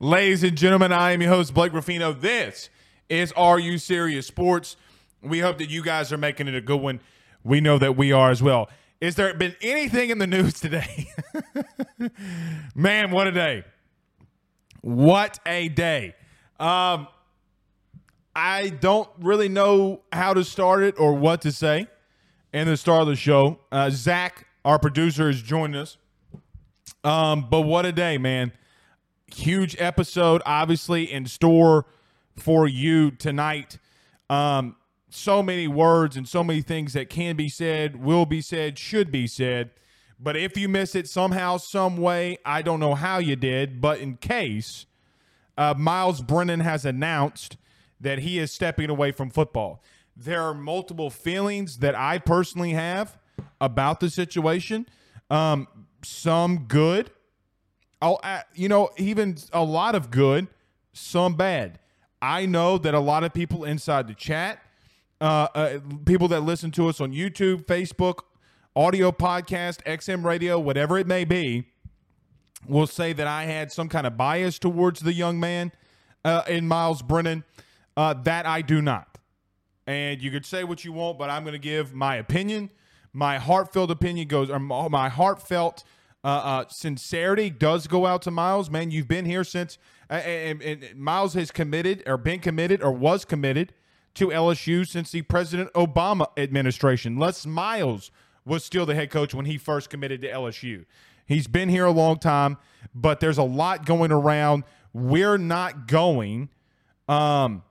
Ladies and gentlemen. I am your host, Blake Ruffino. This is Are You Serious Sports. We hope that you guys are making it a good one. We know that we are as well. Is there been anything in the news today? Man, what a day. What a day. Um, I don't really know how to start it or what to say in the start of the show. Uh, Zach, our producer, is joining us. Um, but what a day, man. Huge episode, obviously, in store for you tonight. Um, so many words and so many things that can be said, will be said, should be said. But if you miss it somehow, some way, I don't know how you did, but in case, uh, Miles Brennan has announced that he is stepping away from football. There are multiple feelings that I personally have about the situation. Um, some good. Uh, you know, even a lot of good, some bad. I know that a lot of people inside the chat, uh, uh, people that listen to us on YouTube, Facebook, audio podcast, XM radio, whatever it may be, will say that I had some kind of bias towards the young man uh, in Miles Brennan. Uh, that I do not. And you could say what you want, but I'm going to give my opinion. My heartfelt opinion goes, or my heartfelt uh, uh, sincerity does go out to Miles. Man, you've been here since, uh, and, and Miles has committed or been committed or was committed to LSU since the President Obama administration. Les Miles was still the head coach when he first committed to LSU. He's been here a long time, but there's a lot going around. We're not going. Um,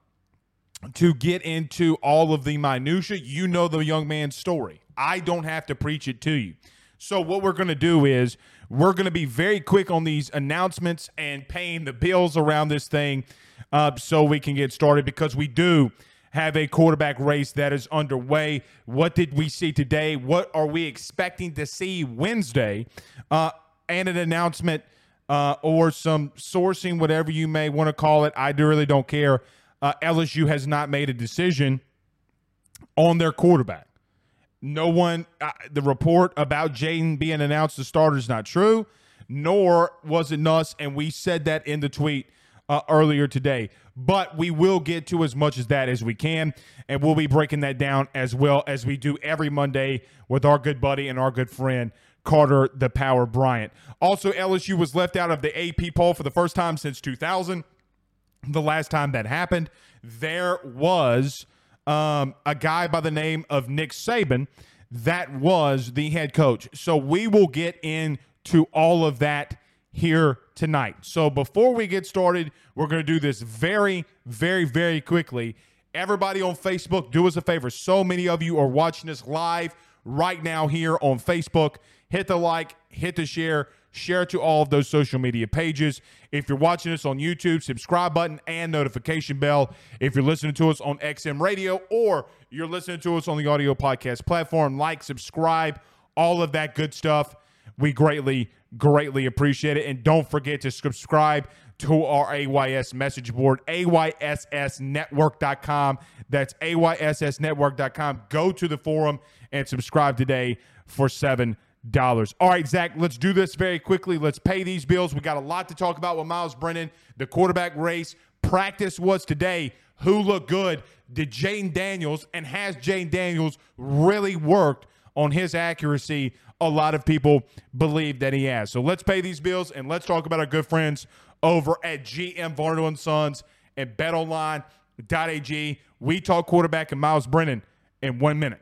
to get into all of the minutia. You know the young man's story. I don't have to preach it to you. So what we're going to do is we're going to be very quick on these announcements and paying the bills around this thing uh, so we can get started because we do have a quarterback race that is underway. What did we see today? What are we expecting to see Wednesday? Uh, and an announcement uh, or some sourcing, whatever you may want to call it. I really don't care uh, LSU has not made a decision on their quarterback. No one, uh, the report about Jayden being announced the starter is not true, nor was it Nuss, and we said that in the tweet uh, earlier today. But we will get to as much as that as we can, and we'll be breaking that down as well as we do every Monday with our good buddy and our good friend Carter the Power Bryant. Also, LSU was left out of the AP poll for the first time since 2000. The last time that happened, there was um, a guy by the name of Nick Saban that was the head coach. So we will get into all of that here tonight. So before we get started, we're going to do this very, very, very quickly. Everybody on Facebook, do us a favor. So many of you are watching us live right now here on Facebook. Hit the like, hit the share, share to all of those social media pages. If you're watching us on YouTube, subscribe button and notification bell. If you're listening to us on XM Radio or you're listening to us on the audio podcast platform, like, subscribe, all of that good stuff. We greatly, greatly appreciate it. And don't forget to subscribe to our AYS message board, AYSSnetwork.com. That's AYSSnetwork.com. Go to the forum and subscribe today for $7. All right, Zach, let's do this very quickly. Let's pay these bills. We got a lot to talk about with Miles Brennan, the quarterback race. Practice was today. Who looked good? Did Jayden Daniels, and has Jayden Daniels really worked on his accuracy? A lot of people believe that he has. So let's pay these bills and let's talk about our good friends over at GM Varno and Sons and betonline.ag. We talk quarterback and Miles Brennan in one minute.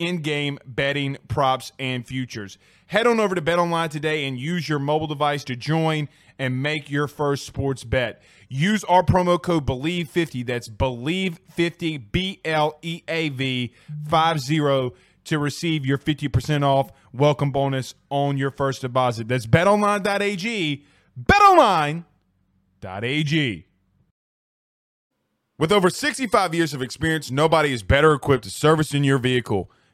in-game betting, props, and futures. Head on over to BetOnline today and use your mobile device to join and make your first sports bet. Use our promo code BLEAV50, that's BLEAV50, B L E A V 50 to receive your 50% off welcome bonus on your first deposit. That's betonline.ag, betonline.ag. With over 65 years of experience, nobody is better equipped to service in your vehicle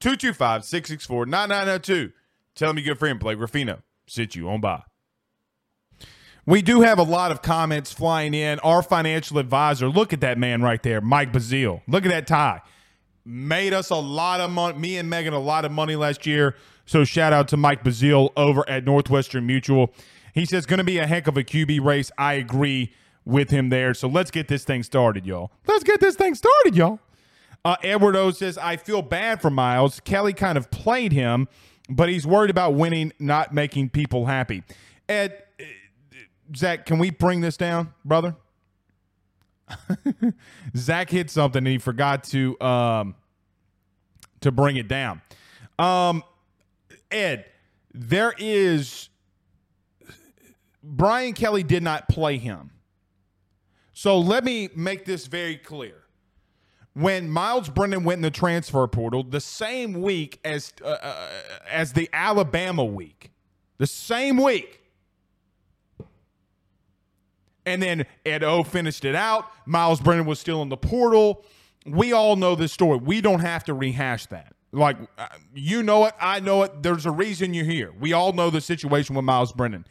225 664 9992. Tell me your friend Blake Ruffino sit you on by. We do have a lot of comments flying in. Our financial advisor, look at that man right there, Mike Bazile. Look at that tie. Made us a lot of money, me and Megan, a lot of money last year. So shout out to Mike Bazile over at Northwestern Mutual. He says, going to be a heck of a QB race. I agree with him there. So let's get this thing started, y'all. Let's get this thing started, y'all. Uh, Edward O says, I feel bad for Miles. Kelly kind of played him, but he's worried about winning, not making people happy. Ed, uh, Zach, can we bring this down, brother? Zach hit something and he forgot to um, to bring it down. Um, Ed, there is Brian Kelly did not play him. So let me make this very clear when Miles Brennan went in the transfer portal the same week as uh, uh, as the Alabama week, the same week. And then Ed O finished it out. Miles Brennan was still in the portal. We all know this story. We don't have to rehash that. Like, uh, you know it. I know it. There's a reason you're here. We all know the situation with Miles Brennan.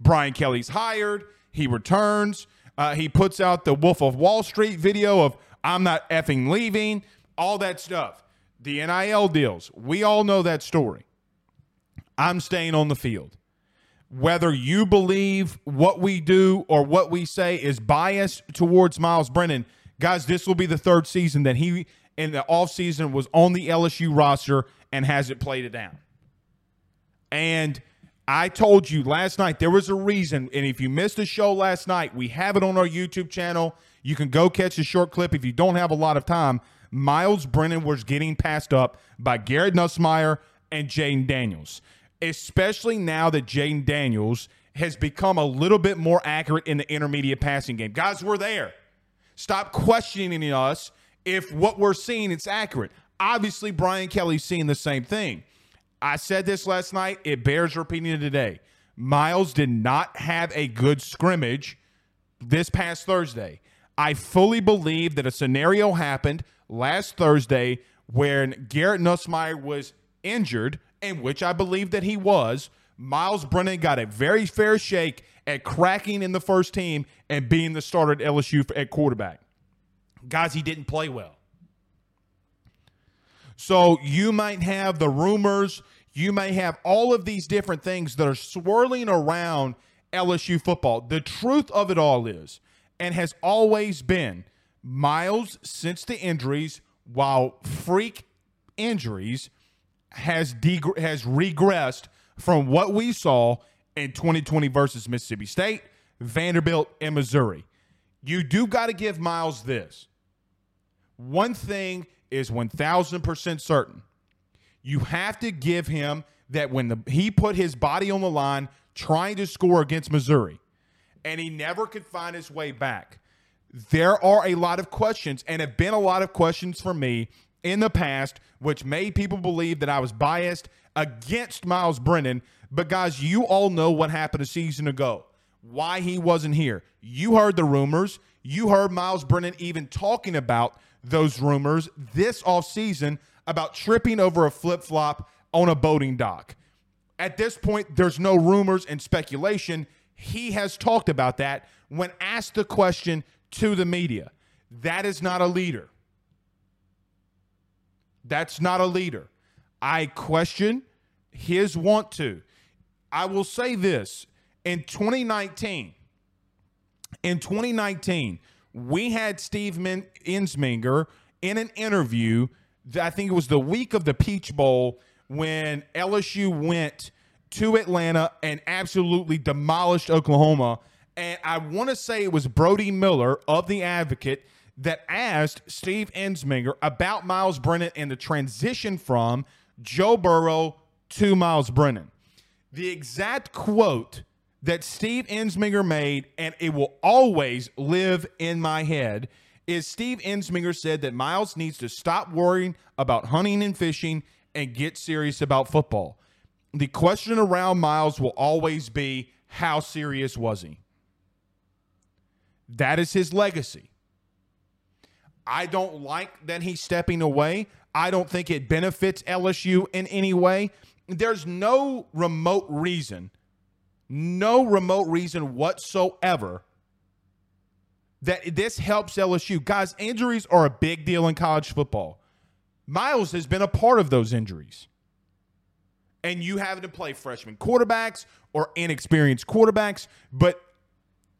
Brian Kelly's hired. He returns. Uh, he puts out the Wolf of Wall Street video of, I'm not effing leaving, all that stuff. The NIL deals. We all know that story. I'm staying on the field. Whether you believe what we do or what we say is biased towards Miles Brennan, guys, this will be the third season that he in the offseason was on the LSU roster and hasn't played it down. And I told you last night there was a reason. And if you missed the show last night, we have it on our YouTube channel. You can go catch a short clip if you don't have a lot of time. Miles Brennan was getting passed up by Garrett Nussmeier and Jayden Daniels, especially now that Jayden Daniels has become a little bit more accurate in the intermediate passing game. Guys, we're there. Stop questioning us if what we're seeing is accurate. Obviously, Brian Kelly's seeing the same thing. I said this last night. It bears repeating today. Miles did not have a good scrimmage this past Thursday. I fully believe that a scenario happened last Thursday when Garrett Nussmeier was injured, in which I believe that he was. Miles Brennan got a very fair shake at cracking in the first team and being the starter at LSU at quarterback. Guys, he didn't play well. So you might have the rumors, you may have all of these different things that are swirling around LSU football. The truth of it all is, and has always been, Miles, since the injuries, while freak injuries, has deg- has regressed from what we saw in 2020 versus Mississippi State, Vanderbilt, and Missouri. You do got to give Miles this. One thing is 1000% certain. You have to give him that when the, he put his body on the line trying to score against Missouri and he never could find his way back. There are a lot of questions and have been a lot of questions for me in the past, which made people believe that I was biased against Miles Brennan. But guys, you all know what happened a season ago, why he wasn't here. You heard the rumors. You heard Miles Brennan even talking about those rumors this offseason about tripping over a flip flop on a boating dock. At this point, there's no rumors and speculation. He has talked about that when asked the question to the media. That is not a leader. That's not a leader. I question his want to. I will say this in 2019, in 2019, we had Steve Min- Ensminger in an interview. I think it was the week of the Peach Bowl when LSU went to Atlanta and absolutely demolished Oklahoma. And I want to say it was Brody Miller of The Advocate that asked Steve Ensminger about Miles Brennan and the transition from Joe Burrow to Miles Brennan. The exact quote that Steve Ensminger made, and it will always live in my head, is Steve Ensminger said that Miles needs to stop worrying about hunting and fishing and get serious about football. The question around Miles will always be how serious was he? That is his legacy. I don't like that he's stepping away. I don't think it benefits LSU in any way. There's no remote reason, no remote reason whatsoever that this helps LSU. Guys, injuries are a big deal in college football. Miles has been a part of those injuries. And you having to play freshman quarterbacks or inexperienced quarterbacks. But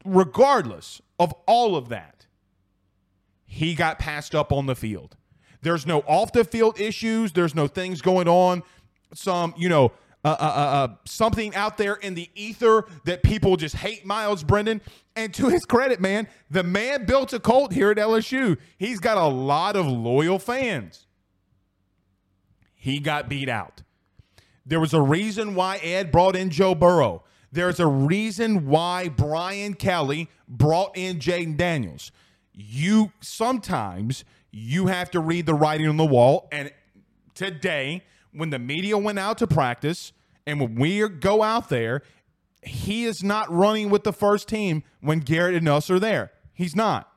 regardless of all of that, he got passed up on the field. There's no off the field issues. There's no things going on. Some, you know, uh, uh, uh, uh, something out there in the ether that people just hate Miles Brennan. And to his credit, man, the man built a cult here at LSU. He's got a lot of loyal fans. He got beat out. There was a reason why Ed brought in Joe Burrow. There's a reason why Brian Kelly brought in Jayden Daniels. You sometimes you have to read the writing on the wall. And today, when the media went out to practice and when we go out there, he is not running with the first team when Garrett and us are there. He's not.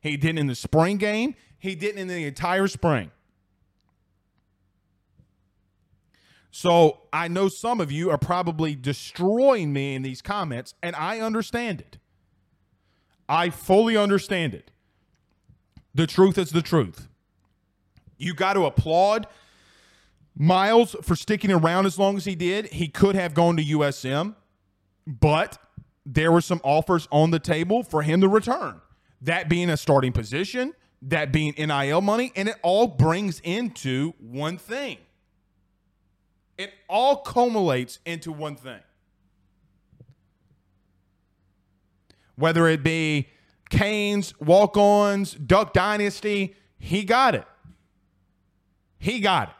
He didn't in the spring game. He didn't in the entire spring. So I know some of you are probably destroying me in these comments, and I understand it. I fully understand it. The truth is the truth. You got to applaud Miles for sticking around as long as he did. He could have gone to USM, but there were some offers on the table for him to return. That being a starting position, that being NIL money, and it all brings into one thing it all culminates into one thing. Whether it be Canes, walk ons, Duck Dynasty, he got it. He got it.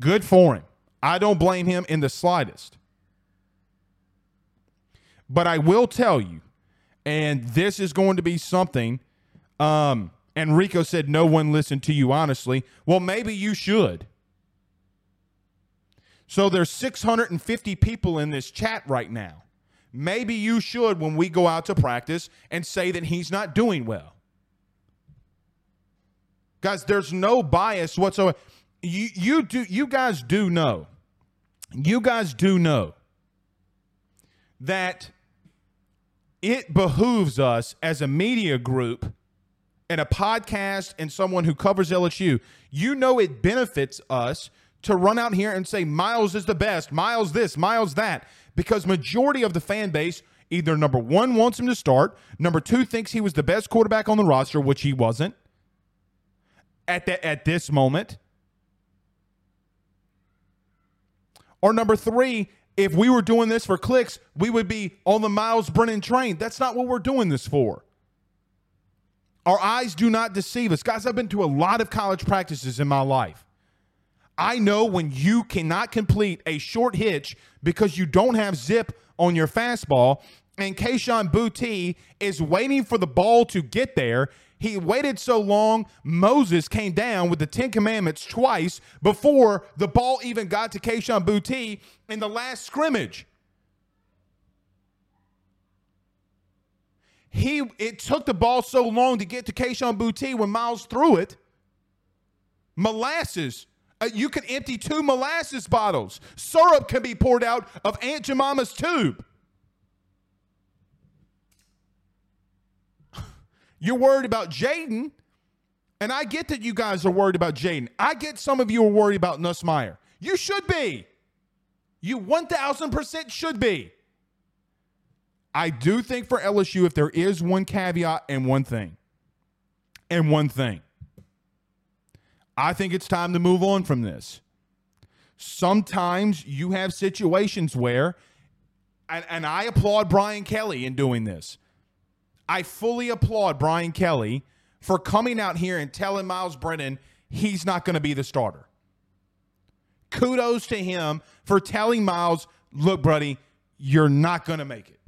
Good for him. I don't blame him in the slightest. But I will tell you, and this is going to be something. Um, Enrico said, No one listened to you honestly. Well, maybe you should. So there's 650 people in this chat right now. Maybe you should, when we go out to practice, and say that he's not doing well. Guys, there's no bias whatsoever. You, you do you guys do know. You guys do know that it behooves us as a media group and a podcast and someone who covers LSU, you know it benefits us to run out here and say Miles is the best, Miles this, Miles that, because majority of the fan base either number one wants him to start, number two thinks he was the best quarterback on the roster, which he wasn't at that at this moment. Or number three, if we were doing this for clicks, we would be on the Miles Brennan train. That's not what we're doing this for. Our eyes do not deceive us. Guys, I've been to a lot of college practices in my life. I know when you cannot complete a short hitch because you don't have zip on your fastball, and Kayshon Boutte is waiting for the ball to get there. He waited so long, Moses came down with the Ten Commandments twice before the ball even got to Kayshon Boutte in the last scrimmage. He it took the ball so long to get to Kayshon Boutte when Miles threw it. Molasses. Uh, you can empty two molasses bottles. Syrup can be poured out of Aunt Jemima's tube. You're worried about Jayden, and I get that you guys are worried about Jayden. I get some of you are worried about Nussmeier. You should be. You 1000% should be. I do think for LSU, if there is one caveat and one thing, and one thing, I think it's time to move on from this. Sometimes you have situations where, and, and I applaud Brian Kelly in doing this. I fully applaud Brian Kelly for coming out here and telling Miles Brennan he's not going to be the starter. Kudos to him for telling Miles, look, buddy, you're not going to make it.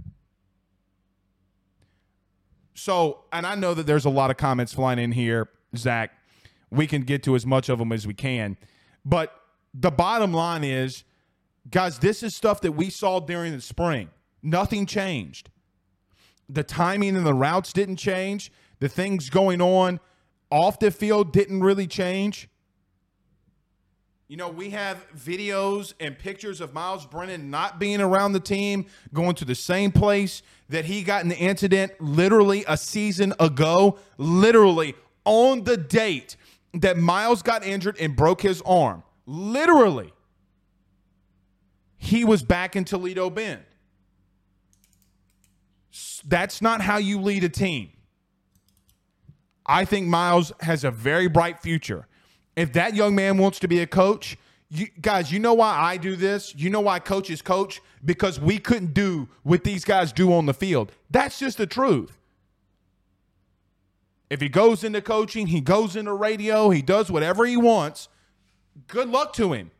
So, and I know that there's a lot of comments flying in here, Zach. We can get to as much of them as we can. But the bottom line is, guys, this is stuff that we saw during the spring. Nothing changed. The timing and the routes didn't change. The things going on off the field didn't really change. You know, we have videos and pictures of Miles Brennan not being around the team, going to the same place that he got in the incident literally a season ago, literally on the date that Miles got injured and broke his arm. Literally. He was back in Toledo Bend. That's not how you lead a team. I think Miles has a very bright future. If that young man wants to be a coach, you, guys, you know why I do this? You know why coaches coach? Because we couldn't do what these guys do on the field. That's just the truth. If he goes into coaching, he goes into radio, he does whatever he wants. Good luck to him.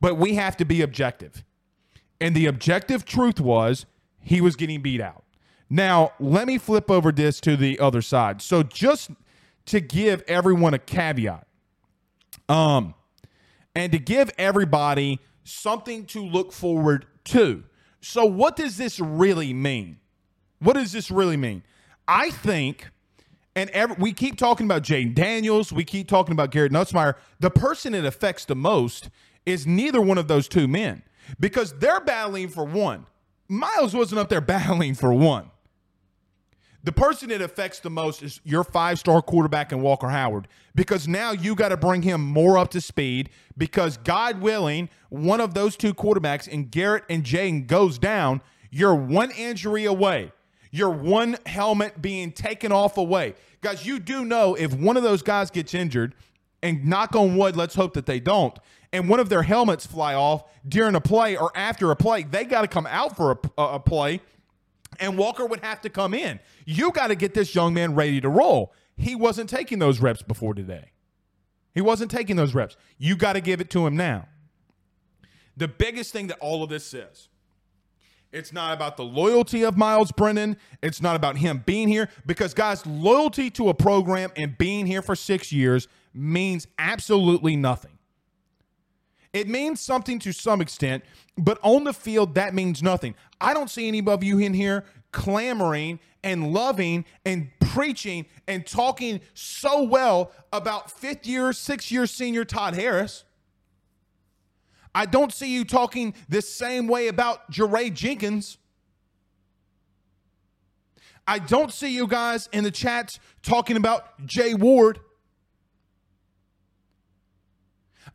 But we have to be objective. And the objective truth was he was getting beat out. Now, let me flip over this to the other side. So, just to give everyone a caveat, um, and to give everybody something to look forward to. So, what does this really mean? What does this really mean? I think, and every, we keep talking about Jayden Daniels, we keep talking about Garrett Nussmeier. The person it affects the most is neither one of those two men because they're battling for one. Miles wasn't up there battling for one. The person it affects the most is your five star quarterback in Walker Howard because now you got to bring him more up to speed because, God willing, one of those two quarterbacks in Garrett and Jayden goes down. You're one injury away. You're one helmet being taken off away. Guys, you do know if one of those guys gets injured, and knock on wood, let's hope that they don't, and one of their helmets fly off during a play or after a play, they got to come out for a, a play and Walker would have to come in. You got to get this young man ready to roll. He wasn't taking those reps before today. He wasn't taking those reps. You got to give it to him now. The biggest thing that all of this says It's not about the loyalty of Miles Brennan. It's not about him being here because, guys, loyalty to a program and being here for six years means absolutely nothing. It means something to some extent, but on the field, that means nothing. I don't see any of you in here clamoring and loving and preaching and talking so well about fifth year, six year senior Todd Harris. I don't see you talking the same way about Jaray Jenkins. I don't see you guys in the chats talking about Jay Ward.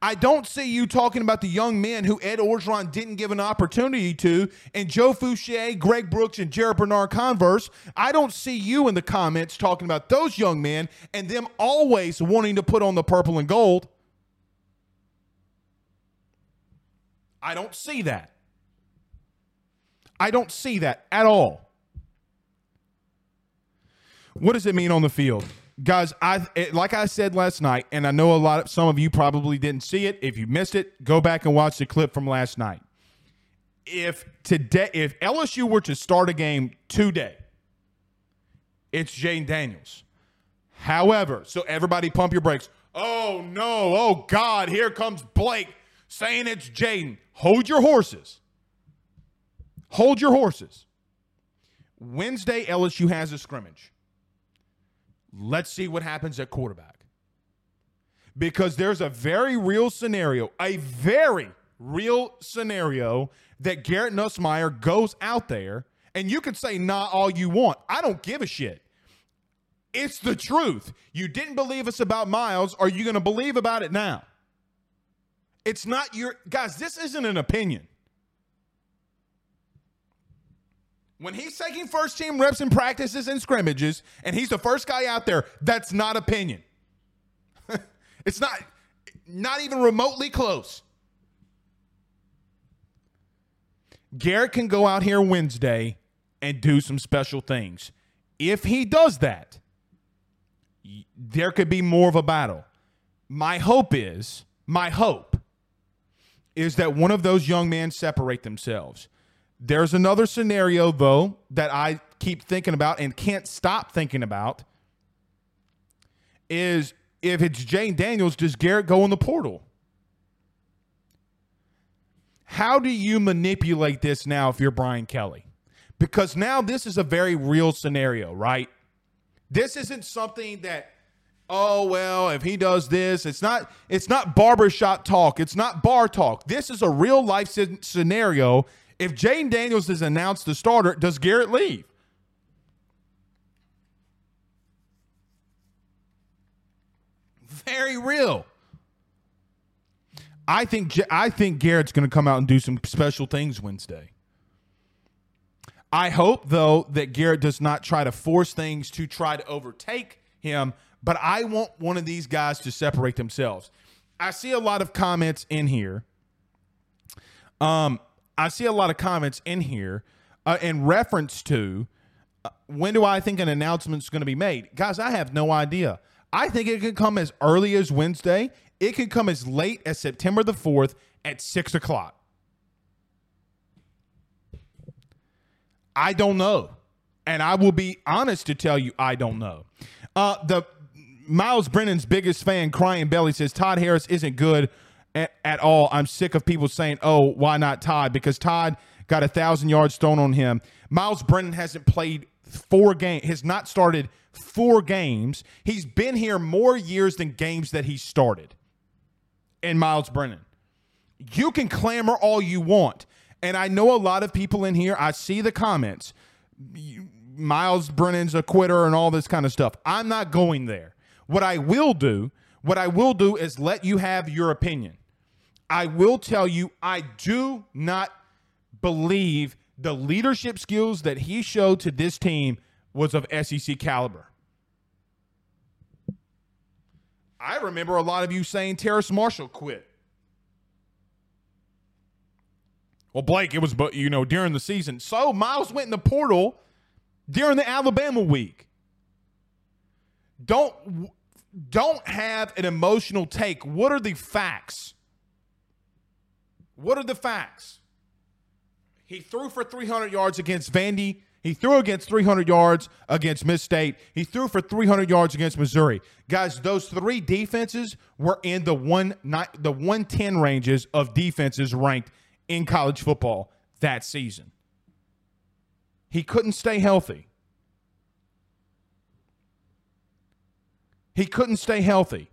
I don't see you talking about the young men who Ed Orgeron didn't give an opportunity to, and Joe Foucha, Greg Brooks, and Jarrick Bernard-Converse. I don't see you in the comments talking about those young men and them always wanting to put on the purple and gold. I don't see that. I don't see that at all. What does it mean on the field? Guys, I it, like I said last night, and I know a lot of some of you probably didn't see it. If you missed it, go back and watch the clip from last night. If today, if LSU were to start a game today, it's Jayden Daniels. However, so everybody pump your brakes. Oh no, oh God, here comes Blake saying it's Jayden. Hold your horses. Hold your horses. Wednesday, LSU has a scrimmage. Let's see what happens at quarterback. Because there's a very real scenario, a very real scenario that Garrett Nussmeier goes out there, and you can say not all you want. I don't give a shit. It's the truth. You didn't believe us about Miles. Are you going to believe about it now? It's not your guys, this isn't an opinion. When he's taking first team reps and practices and scrimmages, and he's the first guy out there, that's not opinion. it's not not even remotely close. Garrett can go out here Wednesday and do some special things. If he does that, there could be more of a battle. My hope is, my hope is that one of those young men separate themselves. There's another scenario, though, that I keep thinking about and can't stop thinking about is if it's Jayden Daniels, does Garrett go in the portal? How do you manipulate this now if you're Brian Kelly? Because now this is a very real scenario, right? This isn't something that oh well if he does this it's not it's not barbershop talk it's not bar talk this is a real life scenario if jayden Daniels is announced the starter, does Garrett leave? Very real. I think I think Garrett's going to come out and do some special things Wednesday. I hope though that Garrett does not try to force things to try to overtake him, but I want one of these guys to separate themselves. I see a lot of comments in here. Um, I see a lot of comments in here uh, in reference to uh, when do I think an announcement is going to be made? Guys, I have no idea. I think it could come as early as Wednesday. It could come as late as September the 4th at 6 o'clock. I don't know. And I will be honest to tell you, I don't know. Uh, the Miles Brennan's biggest fan, Crying Belly, says Todd Harris isn't good at, at all. I'm sick of people saying, "Oh, why not Todd?" Because Todd got a thousand yards thrown on him. Miles Brennan hasn't played four games. Has not started four games. He's been here more years than games that he started. And Miles Brennan, you can clamor all you want, and I know a lot of people in here. I see the comments. Miles Brennan's a quitter and all this kind of stuff. I'm not going there. What I will do, what I will do is let you have your opinion. I will tell you, I do not believe the leadership skills that he showed to this team was of SEC caliber. I remember a lot of you saying Terrace Marshall quit. Well, Blake, it was, but you know, during the season. So Miles went in the portal during the Alabama week. Don't don't have an emotional take. What are the facts? What are the facts? He threw for 300 yards against Vandy. He threw against 300 yards against Miss State. He threw for 300 yards against Missouri. Guys, those three defenses were in the one the 110 ranges of defenses ranked in college football that season. He couldn't stay healthy. He couldn't stay healthy.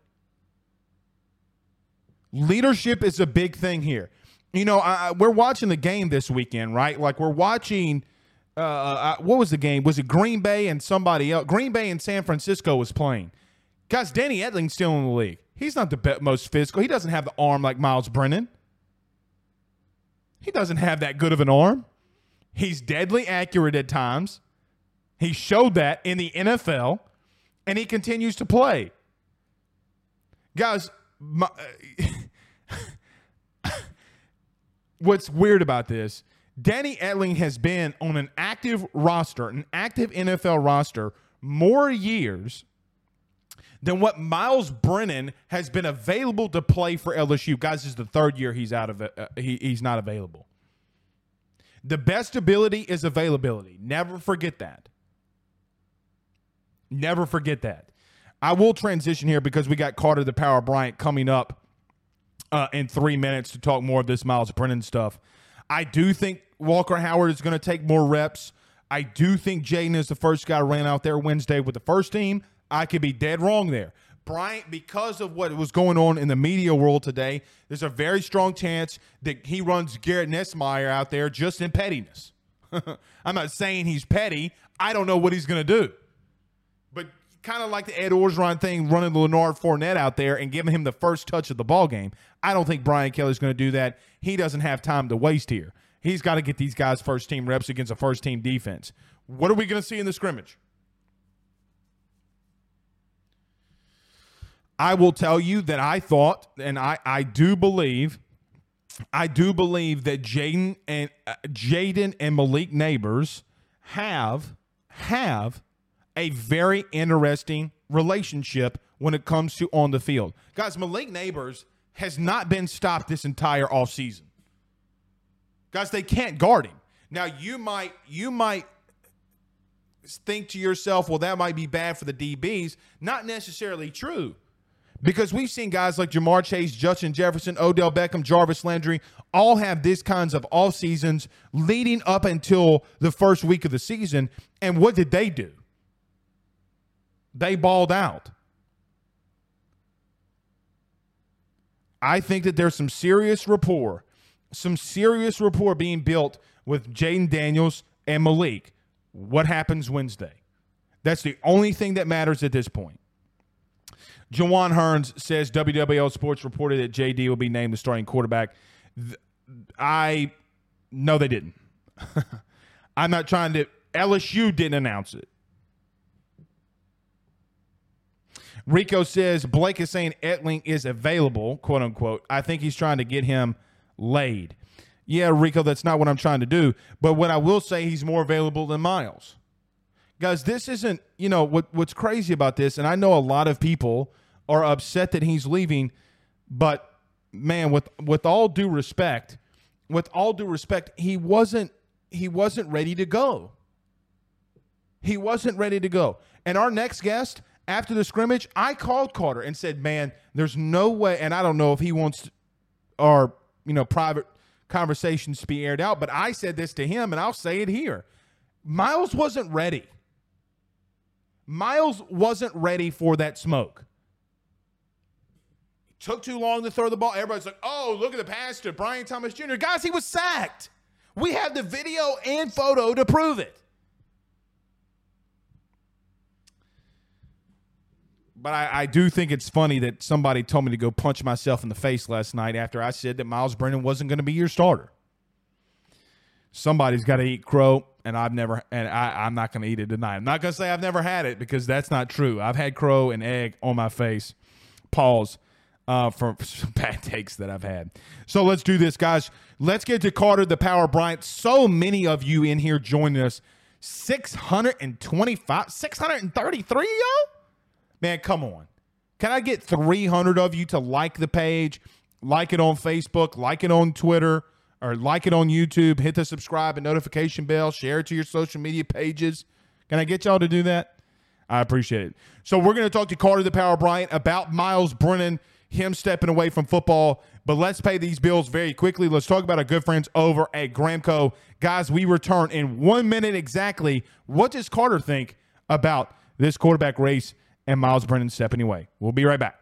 Leadership is a big thing here. You know, I, we're watching the game this weekend, right? Like we're watching. Uh, uh, what was the game? Was it Green Bay and somebody else? Green Bay and San Francisco was playing. Guys, Danny Etling's still in the league. He's not the most physical. He doesn't have the arm like Miles Brennan. He doesn't have that good of an arm. He's deadly accurate at times. He showed that in the NFL, and he continues to play. Guys, my, what's weird about this, Danny Etling has been on an active roster, an active NFL roster, more years than what Miles Brennan has been available to play for LSU. Guys, this is the third year he's out of. Uh, he, he's not available. The best ability is availability. Never forget that. Never forget that. I will transition here because we got Carter the Power Bryant coming up uh, in three minutes to talk more of this Miles Brennan stuff. I do think Walker Howard is going to take more reps. I do think Jayden is the first guy ran out there Wednesday with the first team. I could be dead wrong there. Bryant, because of what was going on in the media world today, there's a very strong chance that he runs Garrett Nussmeier out there just in pettiness. I'm not saying he's petty. I don't know what he's going to do kind of like the Ed Orgeron thing, running Leonard Fournette out there and giving him the first touch of the ball game. I don't think Brian Kelly's going to do that. He doesn't have time to waste here. He's got to get these guys first team reps against a first team defense. What are we going to see in the scrimmage? I will tell you that I thought, and I, I do believe, I do believe that Jayden and uh, Jayden and Malik Neighbors have have a very interesting relationship when it comes to on the field. Guys, Malik Neighbors has not been stopped this entire offseason. Guys, they can't guard him. Now you might you might think to yourself, well, that might be bad for the DBs. Not necessarily true. Because we've seen guys like Ja'Marr Chase, Justin Jefferson, Odell Beckham, Jarvis Landry all have these kinds of off seasons leading up until the first week of the season. And what did they do? They balled out. I think that there's some serious rapport, some serious rapport being built with Jayden Daniels and Malik. What happens Wednesday? That's the only thing that matters at this point. Jawan Hearns says WWL Sports reported that JD will be named the starting quarterback. I no, they didn't. I'm not trying to. LSU didn't announce it. Rico says Blake is saying Etling is available, quote unquote. I think he's trying to get him laid. Yeah, Rico, that's not what I'm trying to do. But what I will say, he's more available than Miles. Guys, this isn't, you know, what what's crazy about this, and I know a lot of people are upset that he's leaving, but man, with with all due respect, with all due respect, he wasn't he wasn't ready to go. He wasn't ready to go. And our next guest, after the scrimmage, I called Carter and said, "Man, there's no way." And I don't know if he wants our you know private conversations to be aired out, but I said this to him, and I'll say it here: Miles wasn't ready. Miles wasn't ready for that smoke. It took too long to throw the ball. Everybody's like, "Oh, look at the pass to Brian Thomas Jr." Guys, he was sacked. We have the video and photo to prove it. But I, I, do think it's funny that somebody told me to go punch myself in the face last night after I said that Miles Brennan wasn't going to be your starter. Somebody's got to eat crow, and I've never, and I, I'm not going to eat it tonight. I'm not going to say I've never had it because that's not true. I've had crow and egg on my face. Pause uh, for some bad takes that I've had. So let's do this, guys. Let's get to Carter the Power Bryant. So many of you in here joining us. 625, 633, yo? Man, come on. Can I get 300 of you to like the page, like it on Facebook, like it on Twitter, or like it on YouTube, hit the subscribe and notification bell, share it to your social media pages. Can I get y'all to do that? I appreciate it. So we're going to talk to Carter the Power Bryant about Miles Brennan, him stepping away from football. But let's pay these bills very quickly. Let's talk about our good friends over at Gramco. Guys, we return in one minute exactly. What does Carter think about this quarterback race and Miles Brennan stepping away? We'll be right back.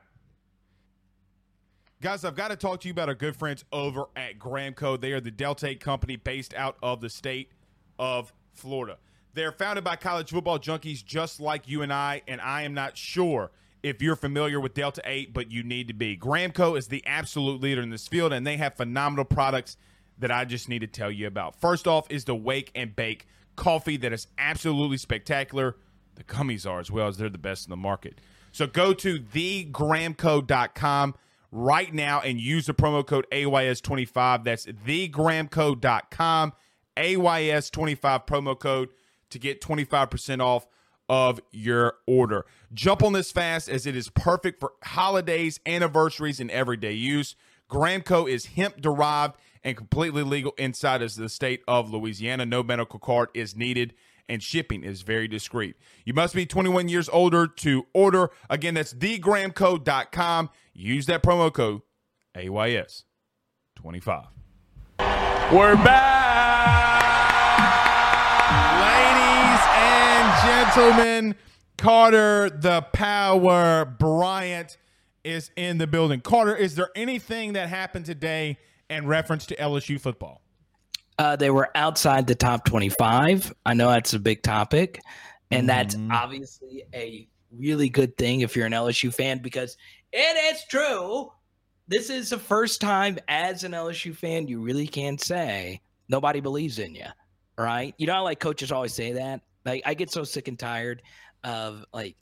Guys, I've got to talk to you about our good friends over at Gramco. They are the Delta 8 company based out of the state of Florida. They're founded by college football junkies just like you and I, and I am not sure if you're familiar with Delta 8, but you need to be. Gramco is the absolute leader in this field, and they have phenomenal products that I just need to tell you about. First off is the Wake and Bake coffee that is absolutely spectacular. The gummies are as well as they're the best in the market. So go to thegramco.com right now and use the promo code AYS25. That's thegramco.com, AYS25 promo code to get 25% off of your order. Jump on this fast as it is perfect for holidays, anniversaries, and everyday use. Gramco is hemp derived and completely legal inside of the state of Louisiana. No medical card is needed and shipping is very discreet. You must be 21 years older to order. Again, that's thegramco.com. Use that promo code AYS25. We're back. Ladies and gentlemen, Carter the Power Bryant is in the building. Carter, is there anything that happened today in reference to LSU football? Uh, they were outside the top 25. I know that's a big topic, and that's Mhm. obviously a really good thing if you're an LSU fan because it is true. This is the first time as an LSU fan you really can't say nobody believes in you, right? You know, how, like coaches always say that. Like I get so sick and tired of like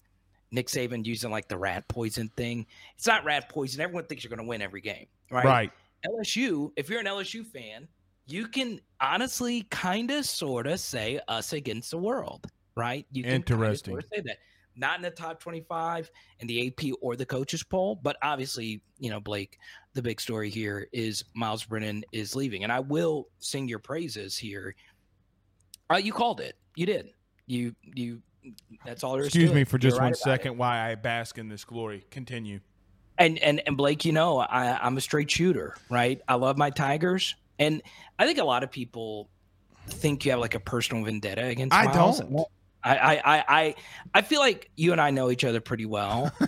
Nick Saban using like the rat poison thing. It's not rat poison. Everyone thinks you're going to win every game, right? Right. LSU, if you're an LSU fan, you can honestly kind of sort of say us against the world, right? You can kinda Interesting. sorta say that. Not in the top 25 in the AP or the coaches poll, but obviously, you know, Blake, the big story here is Miles Brennan is leaving. And I will sing your praises here. Uh, you called it. You did. You you that's all there is to Excuse me for just right one about it. Why I bask in this glory. Continue. And and and Blake, you know, I, I'm a straight shooter, right? I love my Tigers, and I think a lot of people think you have like a personal vendetta against. I Miles. don't. I I I I, I feel like you and I know each other pretty well.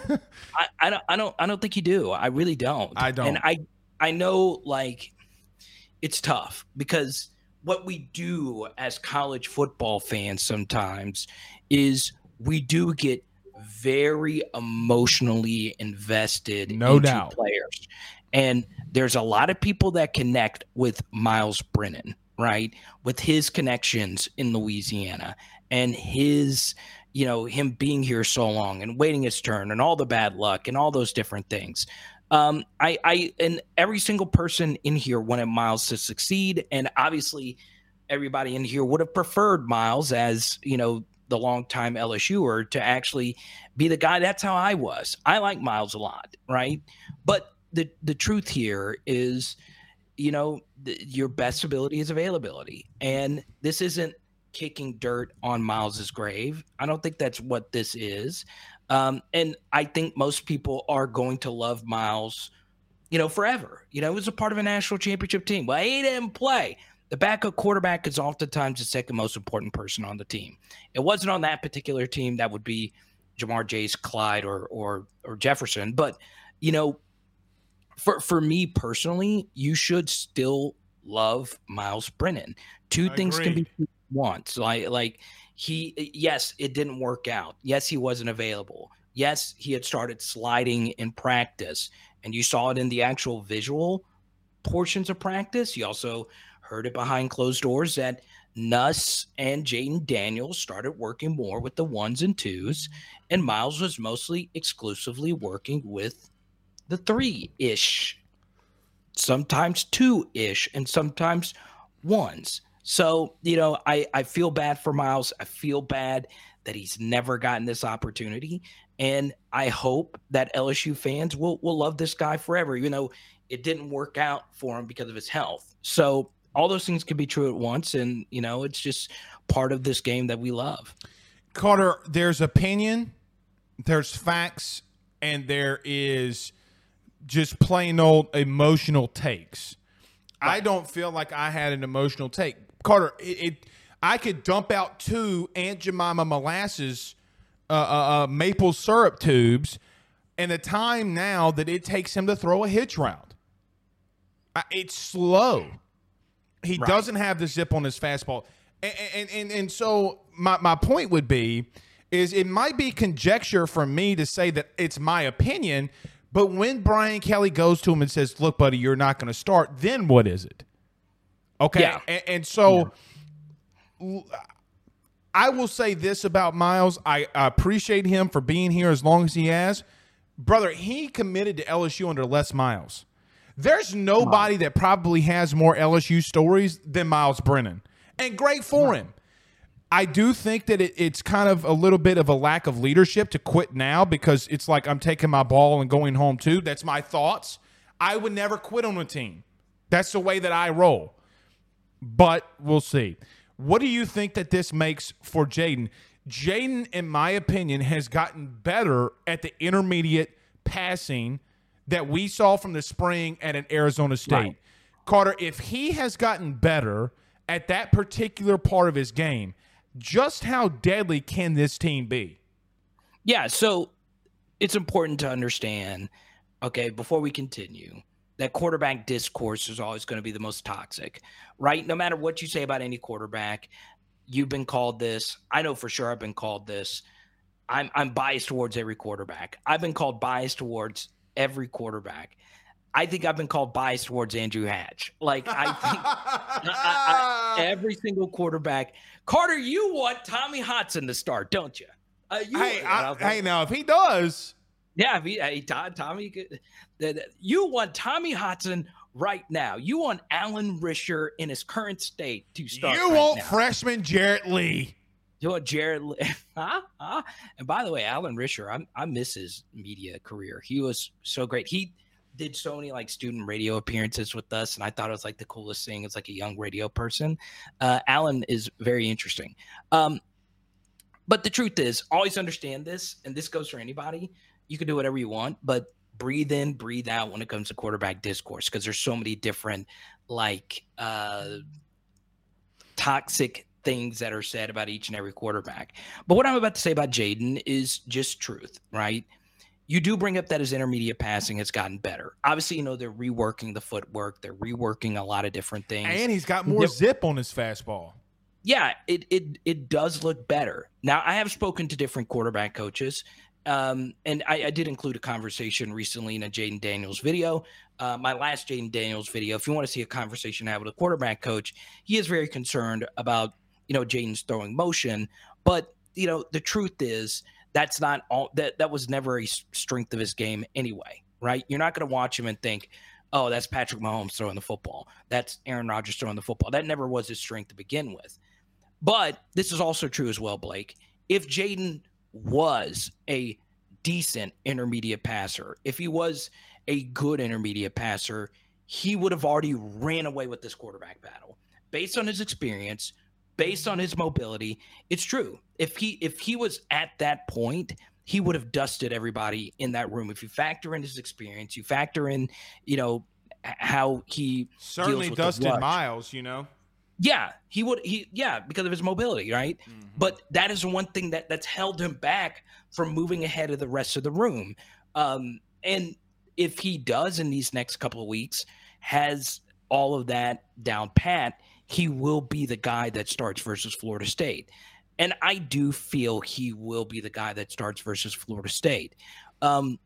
I, I don't I don't I don't think you do. I really don't. I don't. And I I know like it's tough because what we do as college football fans sometimes is we do get very emotionally invested No into doubt. players. And there's a lot of people that connect with Miles Brennan, right? With his connections in Louisiana and his, you know, him being here so long and waiting his turn and all the bad luck and all those different things. Um, I, I, and every single person in here wanted Miles to succeed, and obviously, everybody in here would have preferred Miles as you know the longtime LSUer to actually be the guy. That's how I was. I like Miles a lot, right? But the the truth here is, you know, th- your best ability is availability, and this isn't kicking dirt on Miles's grave. I don't think that's what this is. Um, and I think most people are going to love Miles, you know, forever. You know, he was a part of a national championship team. Well, he didn't play. The backup quarterback is oftentimes the second most important person on the team. It wasn't on that particular team. That would be Ja'Marr Chase, Clyde, or or or Jefferson. But you know, for for me personally, you should still love Miles Brennan. Two things can be once. Like like he yes, it didn't work out. Yes, he wasn't available. Yes, he had started sliding in practice, and you saw it in the actual visual portions of practice. You also heard it behind closed doors that Nuss and Jayden Daniels started working more with the ones and twos, and Miles was mostly exclusively working with the three ish, sometimes two ish, and sometimes ones. So, you know, I, I feel bad for Miles. I feel bad that he's never gotten this opportunity. And I hope that LSU fans will, will love this guy forever, even though it didn't work out for him because of his health. So all those things could be true at once, and you know, it's just part of this game that we love. Carter, there's opinion, there's facts, and there is just plain old emotional takes. I don't feel like I had an emotional take. Carter, it, it I could dump out two Aunt Jemima molasses uh, uh, uh, maple syrup tubes and the time now that it takes him to throw a hitch round. I, it's slow. He Right. doesn't have the zip on his fastball. And, and, and, and so my, my point would be is it might be conjecture for me to say that it's my opinion, but when Brian Kelly goes to him and says, look, buddy, you're not going to start, then what is it? Okay. Yeah. And, and so I will say this about Miles. I, I appreciate him for being here as long as he has. Brother, he committed to LSU under Les Miles. There's nobody that probably has more LSU stories than Miles Brennan. And great for him. I do think that it, it's kind of a little bit of a lack of leadership to quit now because it's like I'm taking my ball and going home too. That's my thoughts. I would never quit on a team. That's the way that I roll. But we'll see. What do you think that this makes for Jayden? Jayden, in my opinion, has gotten better at the intermediate passing that we saw from the spring at an Arizona State. Right. Carter, if he has gotten better at that particular part of his game, just how deadly can this team be? Yeah, so it's important to understand, okay, before we continue, that quarterback discourse is always going to be the most toxic, right? No matter what you say about any quarterback, you've been called this. I know for sure I've been called this. I'm I'm biased towards every quarterback. I've been called biased towards every quarterback. I think I've been called biased towards Andrew Hatch. Like I think I- I- every single quarterback. Carter, you want Tommy Hodson to start, don't you? Uh, you hey, I, hey, now if he does, yeah, if he, hey, Todd, Tommy, could- that that- you want Tommy Hodson right now. You want Alan Risher in his current state to start. you right want now. freshman Jarrett Lee. You want Jared? Huh? Huh? And by the way, Alan Risher, I I miss his media career. He was so great. He did so many like student radio appearances with us, and I thought it was like the coolest thing as like a young radio person. Uh, Alan is very interesting. Um, but the truth is, always understand this, and this goes for anybody. You can do whatever you want, but breathe in, breathe out when it comes to quarterback discourse because there's so many different like uh toxic things that are said about each and every quarterback. But what I'm about to say about Jayden is just truth, right? You do bring up that his intermediate passing has gotten better. Obviously, you know, they're reworking the footwork, they're reworking a lot of different things. And he's got more zip on his fastball. yeah, it it it does look better. Now, I have spoken to different quarterback coaches, um, and I, I did include a conversation recently in a Jayden Daniels video. Uh, my last Jayden Daniels video. If you want to see a conversation I had with a quarterback coach, he is very concerned about you know Jayden's throwing motion, but you know the truth is that's not all that that was never a strength of his game anyway, right? You're not going to watch him and think. Oh, that's Patrick Mahomes throwing the football. That's Aaron Rodgers throwing the football. That never was his strength to begin with. But this is also true as well, Blake. If Jayden was a decent intermediate passer, if he was a good intermediate passer, he would have already ran away with this quarterback battle. Based on his experience, based on his mobility, it's true. If he if he was at that point, he would have dusted everybody in that room. If you factor in his experience, you factor in, you know, how he Certainly dusted. Miles, you know. yeah, he would. He yeah, because of his mobility, right? But that is one thing that that's held him back from moving ahead of the rest of the room. Um, and if he does in these next couple of weeks, has all of that down pat, he will be the guy that starts versus Florida State. And I do feel he will be the guy that starts versus Florida State. Um,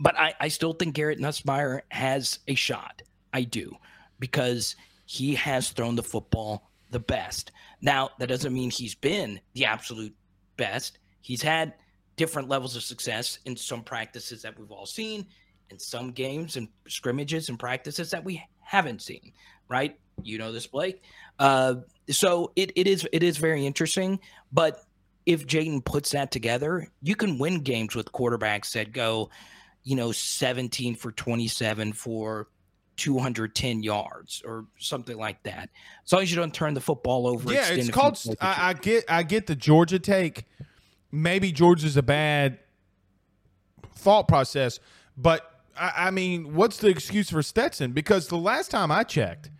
but I, I still think Garrett Nussmeier has a shot. I do, because he has thrown the football the best. Now, that doesn't mean he's been the absolute best. He's had different levels of success in some practices that we've all seen, in some games and scrimmages and practices that we haven't seen, right? You know this, Blake. Uh, so it, it is it is very interesting. But if Jayden puts that together, you can win games with quarterbacks that go, you know, 17 for 27 for 210 yards or something like that. As long as you don't turn the football over. Yeah, it's called. I, I get. I get the Georgia take. Maybe Georgia's a bad thought process, but I, I mean, what's the excuse for Stetson? Because the last time I checked,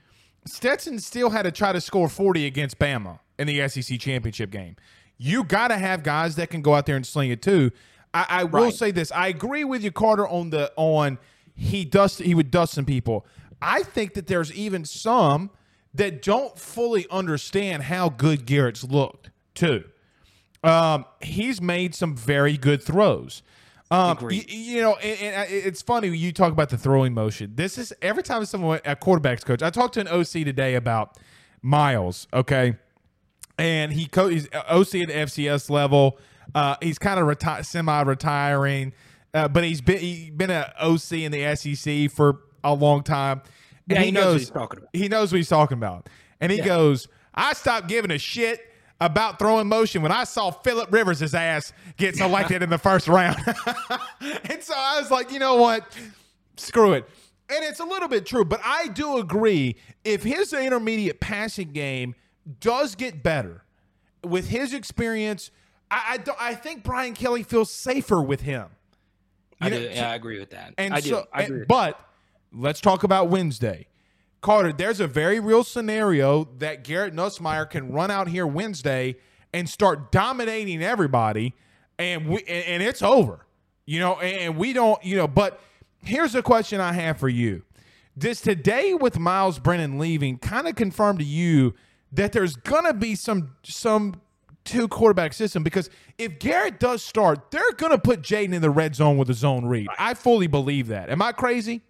Stetson still had to try to score 40 against Bama in the SEC championship game. You got to have guys that can go out there and sling it too. I, I will Right. say this: I agree with you, Carter, on the on he dust he would dust some people. I think that there's even some that don't fully understand how good Garrett's looked too. Um, he's made some very good throws. Um, Agreed. y- you know, and, and it's funny when you talk about the throwing motion. This is every time someone a quarterbacks coach. I talked to an OC today about Miles. Okay, and he co- he's OC at the FCS level. Uh, he's kind of reti- semi-retiring, uh, but he's been he's been an OC in the SEC for a long time. And Yeah, he knows what he's talking about. He knows what he's talking about, and he Yeah. goes, "I stopped giving a shit." About throwing motion when I saw Philip Rivers' ass get selected in the first round. and so I was like, you know what? Screw it. And it's a little bit true, but I do agree. If his intermediate passing game does get better with his experience, I I, don't- I think Brian Kelly feels safer with him. I do. Yeah, I agree with that. And I do. so, I agree. and- but let's talk about Wednesday. Carter, there's a very real scenario that Garrett Nussmeier can run out here Wednesday and start dominating everybody, and we and, and it's over. You know, and, and we don't, you know, but here's a question I have for you. Does today with Miles Brennan leaving kind of confirm to you that there's gonna be some some two quarterback system? Because if Garrett does start, they're gonna put Jayden in the red zone with a zone read. I fully believe that. Am I crazy?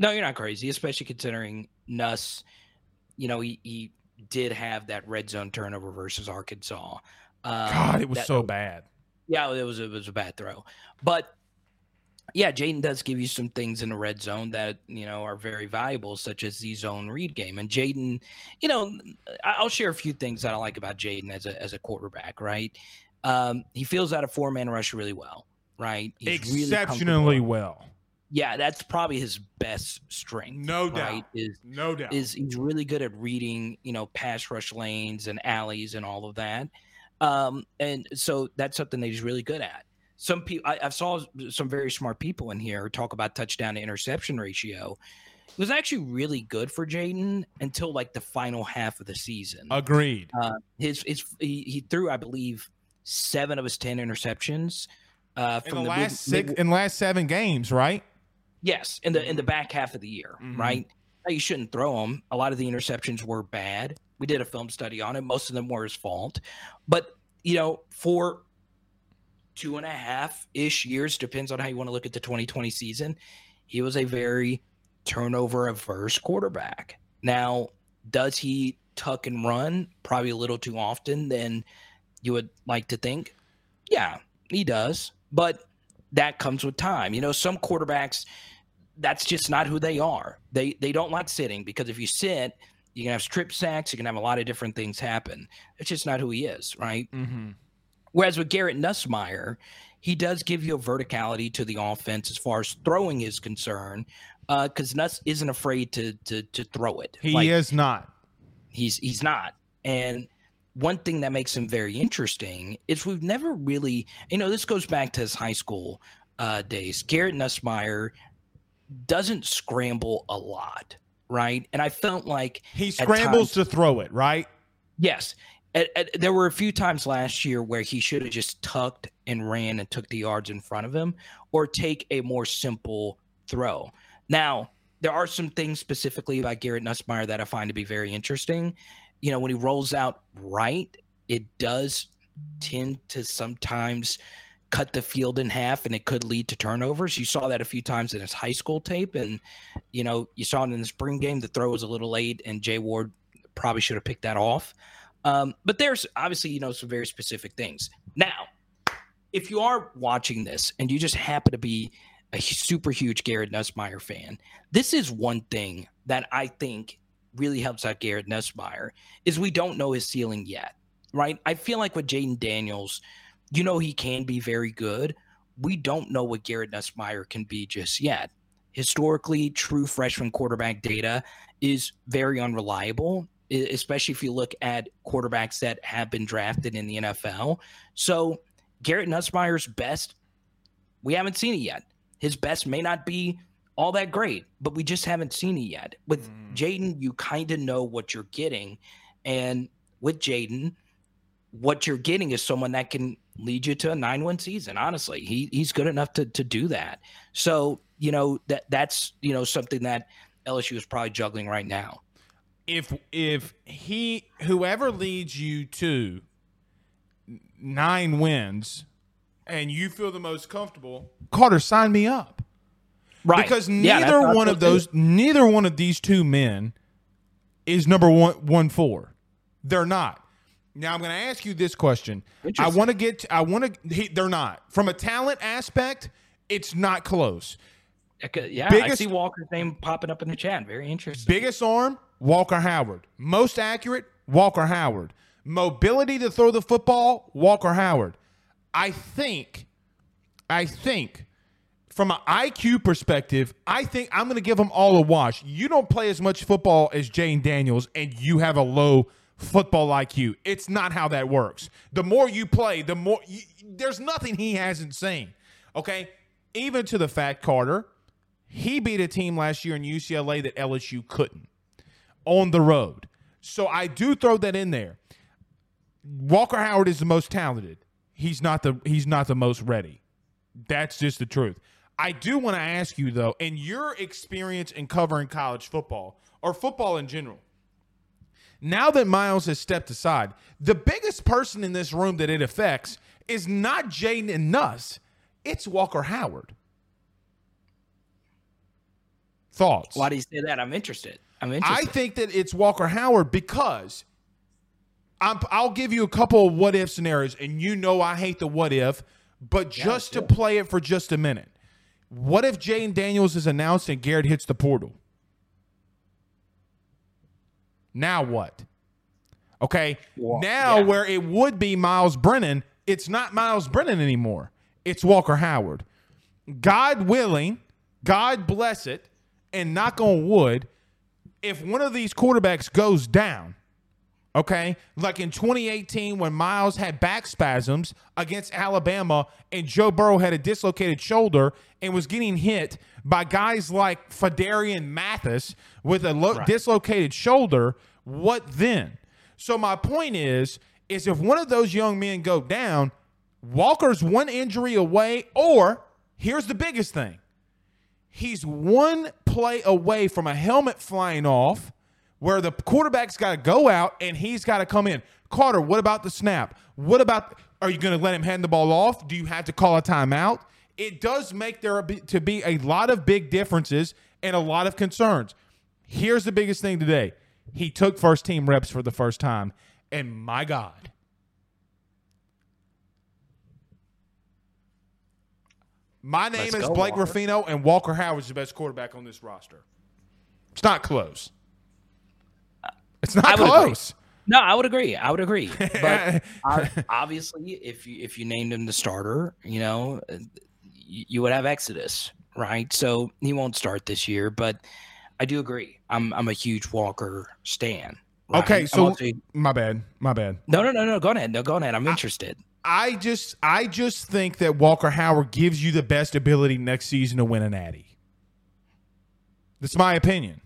No, you're not crazy, especially considering Nuss. You know, he, he did have that red zone turnover versus Arkansas. Um, God, it was that- so bad. Yeah, it was it was a bad throw, but yeah, Jayden does give you some things in the red zone that you know are very valuable, such as the zone read game. And Jayden, you know, I'll share a few things that I like about Jayden as a as a quarterback. Right, um, he feels out a four man rush really well. Right, He's Exceptionally comfortable. well. Yeah, that's probably his best strength. No right? doubt. Is No doubt. is he's really good at reading, you know, pass rush lanes and alleys and all of that. Um, and so that's something that he's really good at. Some people, I, I saw some very smart people in here talk about touchdown to interception ratio. It was actually really good for Jayden until like the final half of the season. Agreed. Uh, his his he, he threw, I believe, seven of his ten interceptions. Uh, in from the mid- last six, mid- in last seven games, right? Yes, in the in the back half of the year, Mhm. right? Now, you shouldn't throw them. A lot of the interceptions were bad. We did a film study on it. Most of them were his fault, but you know, for two and a half ish years, depends on how you want to look at the 2020 season. He was a very turnover averse quarterback. Now, does he tuck and run probably a little too often than you would like to think? Yeah, he does, but that comes with time. You know, some quarterbacks that's just not who they are. They they don't like sitting because if you sit, you can have strip sacks, you can have a lot of different things happen. It's just not who he is, right? Mm-hmm. Whereas with Garrett Nussmeier, he does give you a verticality to the offense as far as throwing is concerned, because Nuss isn't afraid to to to throw it. He Like, is not. He's he's not. And one thing that makes him very interesting is we've never really, you know, this goes back to his high school uh, days. Garrett Nussmeier doesn't scramble a lot, right? And I felt like He scrambles times- to throw it, right? Yes. At, at- there were a few times last year where he should have just tucked and ran and took the yards in front of him or take a more simple throw. Now, there are some things specifically about Garrett Nussmeier that I find to be very interesting. You know, when he rolls out right, it does tend to sometimes cut the field in half and it could lead to turnovers. You saw that a few times in his high school tape and you know, you saw it in the spring game the throw was a little late and Jay Ward probably should have picked that off. Um, but there's obviously, you know, some very specific things. Now, if you are watching this and you just happen to be a super huge Garrett Nussmeier fan, this is one thing that I think really helps out Garrett Nussmeier is we don't know his ceiling yet, right? I feel like with Jayden Daniels, you know he can be very good. We don't know what Garrett Nussmeier can be just yet. historically, true freshman quarterback data is very unreliable, especially if you look at quarterbacks that have been drafted in the NFL. So Garrett Nussmeier's best, we haven't seen it yet. His best may not be all that great, but we just haven't seen it yet. With mm. Jayden, you kind of know what you're getting. And with Jayden, what you're getting is someone that can lead you to a nine win season. Honestly, he he's good enough to to do that. So you know that that's you know something that LSU is probably juggling right now. If if he whoever leads you to nine wins and you feel the most comfortable, Carter, sign me up. Right. Because neither yeah, one of those, neither one of these two men is number one one four. They're not. Now I'm going to ask you this question. I want to get. I want to. They're not from a talent aspect. It's not close. Yeah, biggest, I see Walker's name popping up in the chat. Very interesting. Biggest arm, Walker Howard. Most accurate, Walker Howard. Mobility to throw the football, Walker Howard. I think, I think, from an IQ perspective, I think I'm going to give them all a wash. You don't play as much football as Jayden Daniels, and you have a low football IQ. It's not how that works. The more you play, the more you, there's nothing he hasn't seen. Okay, even to the fact, Carter, he beat a team last year in UCLA that LSU couldn't on the road. So I do throw that in there. Walker Howard is the most talented. He's not the he's not the most ready. That's just the truth. I do want to ask you though, in your experience in covering college football or football in general, now that Miles has stepped aside, the biggest person in this room that it affects is not Jayden and Nuss, it's Walker Howard. Thoughts? Why do you say that? I'm interested. I'm interested. I think that it's Walker Howard because i will give you a couple of what if scenarios, and you know I hate the what if, but just yeah, to play it for just a minute. What if Jayden Daniels is announced and Garrett hits the portal? Now what? Okay. Well, now, yeah. where it would be Miles Brennan, it's not Miles Brennan anymore. It's Walker Howard. God willing, God bless it, and knock on wood, if one of these quarterbacks goes down, okay, like in 2018 when Miles had back spasms against Alabama and Joe Burrow had a dislocated shoulder and was getting hit by guys like Phidarian Mathis with a lo- right. dislocated shoulder, what then? So my point is, is if one of those young men go down, Walker's one injury away, or here's the biggest thing. He's one play away from a helmet flying off where the quarterback's got to go out and he's got to come in. Carter, what about the snap? What about are you going to let him hand the ball off? Do you have to call a timeout? it does make there to be a lot of big differences and a lot of concerns. Here's the biggest thing today. He took first team reps for the first time, and my God. My name Let's is Blake Walker. Ruffino, and Walker Howard is the best quarterback on this roster. It's not close. It's not close. Agree. No, I would agree. I would agree. But obviously, if you if you named him the starter, you know, uh, you would have Exodus, right? So he won't start this year, but I do agree. I'm I'm a huge Walker stan. Right? Okay, so also, my bad, my bad. No, no, no, no. Go ahead. No, go ahead. I'm interested. I, I just I just think that Walker Howard gives you the best ability next season to win an Addy. That's my opinion.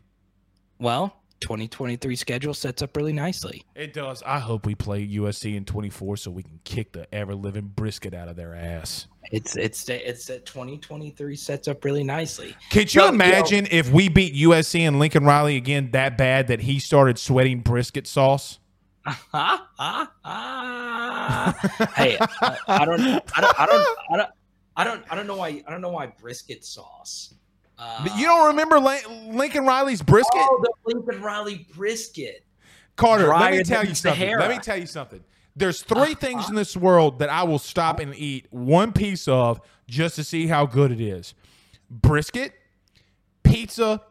Well, 2023 schedule sets up really nicely. It does. I hope we play USC in 24 so we can kick the ever living brisket out of their ass. It's it's it's that 2023 sets up really nicely. Could you imagine you know, if we beat USC and Lincoln Riley again that bad that he started sweating brisket sauce? hey, I, I, don't, I don't, I don't, I don't, I don't, I don't know why, I don't know why brisket sauce. Uh, you don't remember Lincoln Riley's brisket? Oh, the Lincoln Riley brisket. Carter, let me tell you something. Sahara. Let me tell you something. There's three uh, things in this world that I will stop and eat one piece of just to see how good it is: brisket, pizza,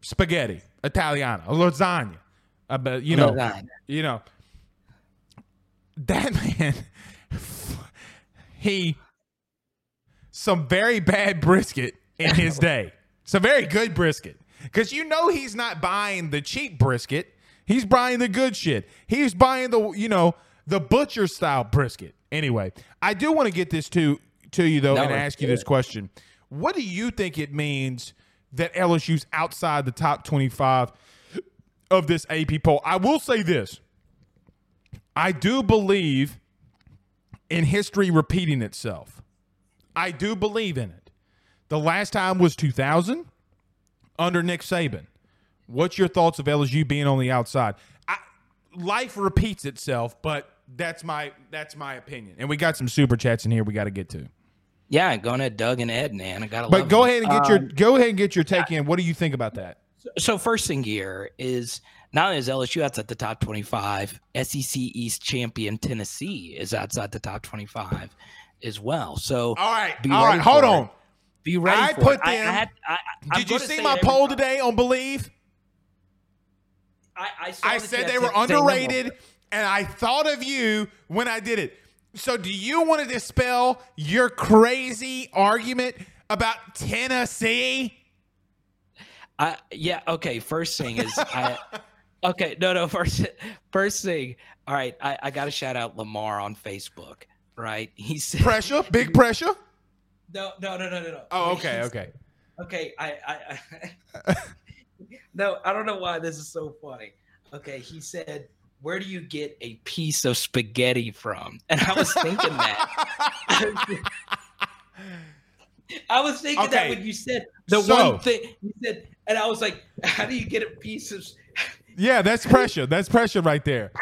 spaghetti, Italiana, lasagna. Uh, but you know, lasagna. you know, that man, he some very bad brisket in his day It's a very good brisket because you know he's not buying the cheap brisket. He's buying the good shit. He's buying the you know the butcher style brisket. Anyway, I do want to get this to to you though No, and ask you this question: What do you think it means that LSU's outside the top twenty-five of this AP poll? I will say this: I do believe in history repeating itself. I do believe in it. The last time was 2000 under Nick Saban. What's your thoughts of LSU being on the outside? I, life repeats itself, but that's my that's my opinion. And we got some super chats in here we got to get to. Yeah, going at Doug and Ed, man. I gotta. But go them. ahead and get your um, go ahead and get your take in. What do you think about that? So first thing here is not only is LSU outside the top 25, SEC East champion Tennessee is outside the top 25 as well. So All right, all right, hold on. it. Be ready I for put it. I- I them- had- I- Did you see my poll time. today on Bleav? I, I, I said they were underrated, and I thought of you when I did it. So, do you want to dispel your crazy argument about Tennessee? I, yeah. Okay. First thing is, I, okay. No, no. First, first thing. All right. I, I got to shout out Lamar on Facebook. Right. He said, Pressure, big pressure. No, no, no, no, no, no. Oh, okay, okay. Okay, I, I, I no, I don't know why this is so funny. Okay, he said, "Where do you get a piece of spaghetti from?" And I was thinking that. I was thinking Okay, that when you said the so- one thing you said, and I was like, "How do you get a piece of?" Yeah, that's pressure. That's pressure right there.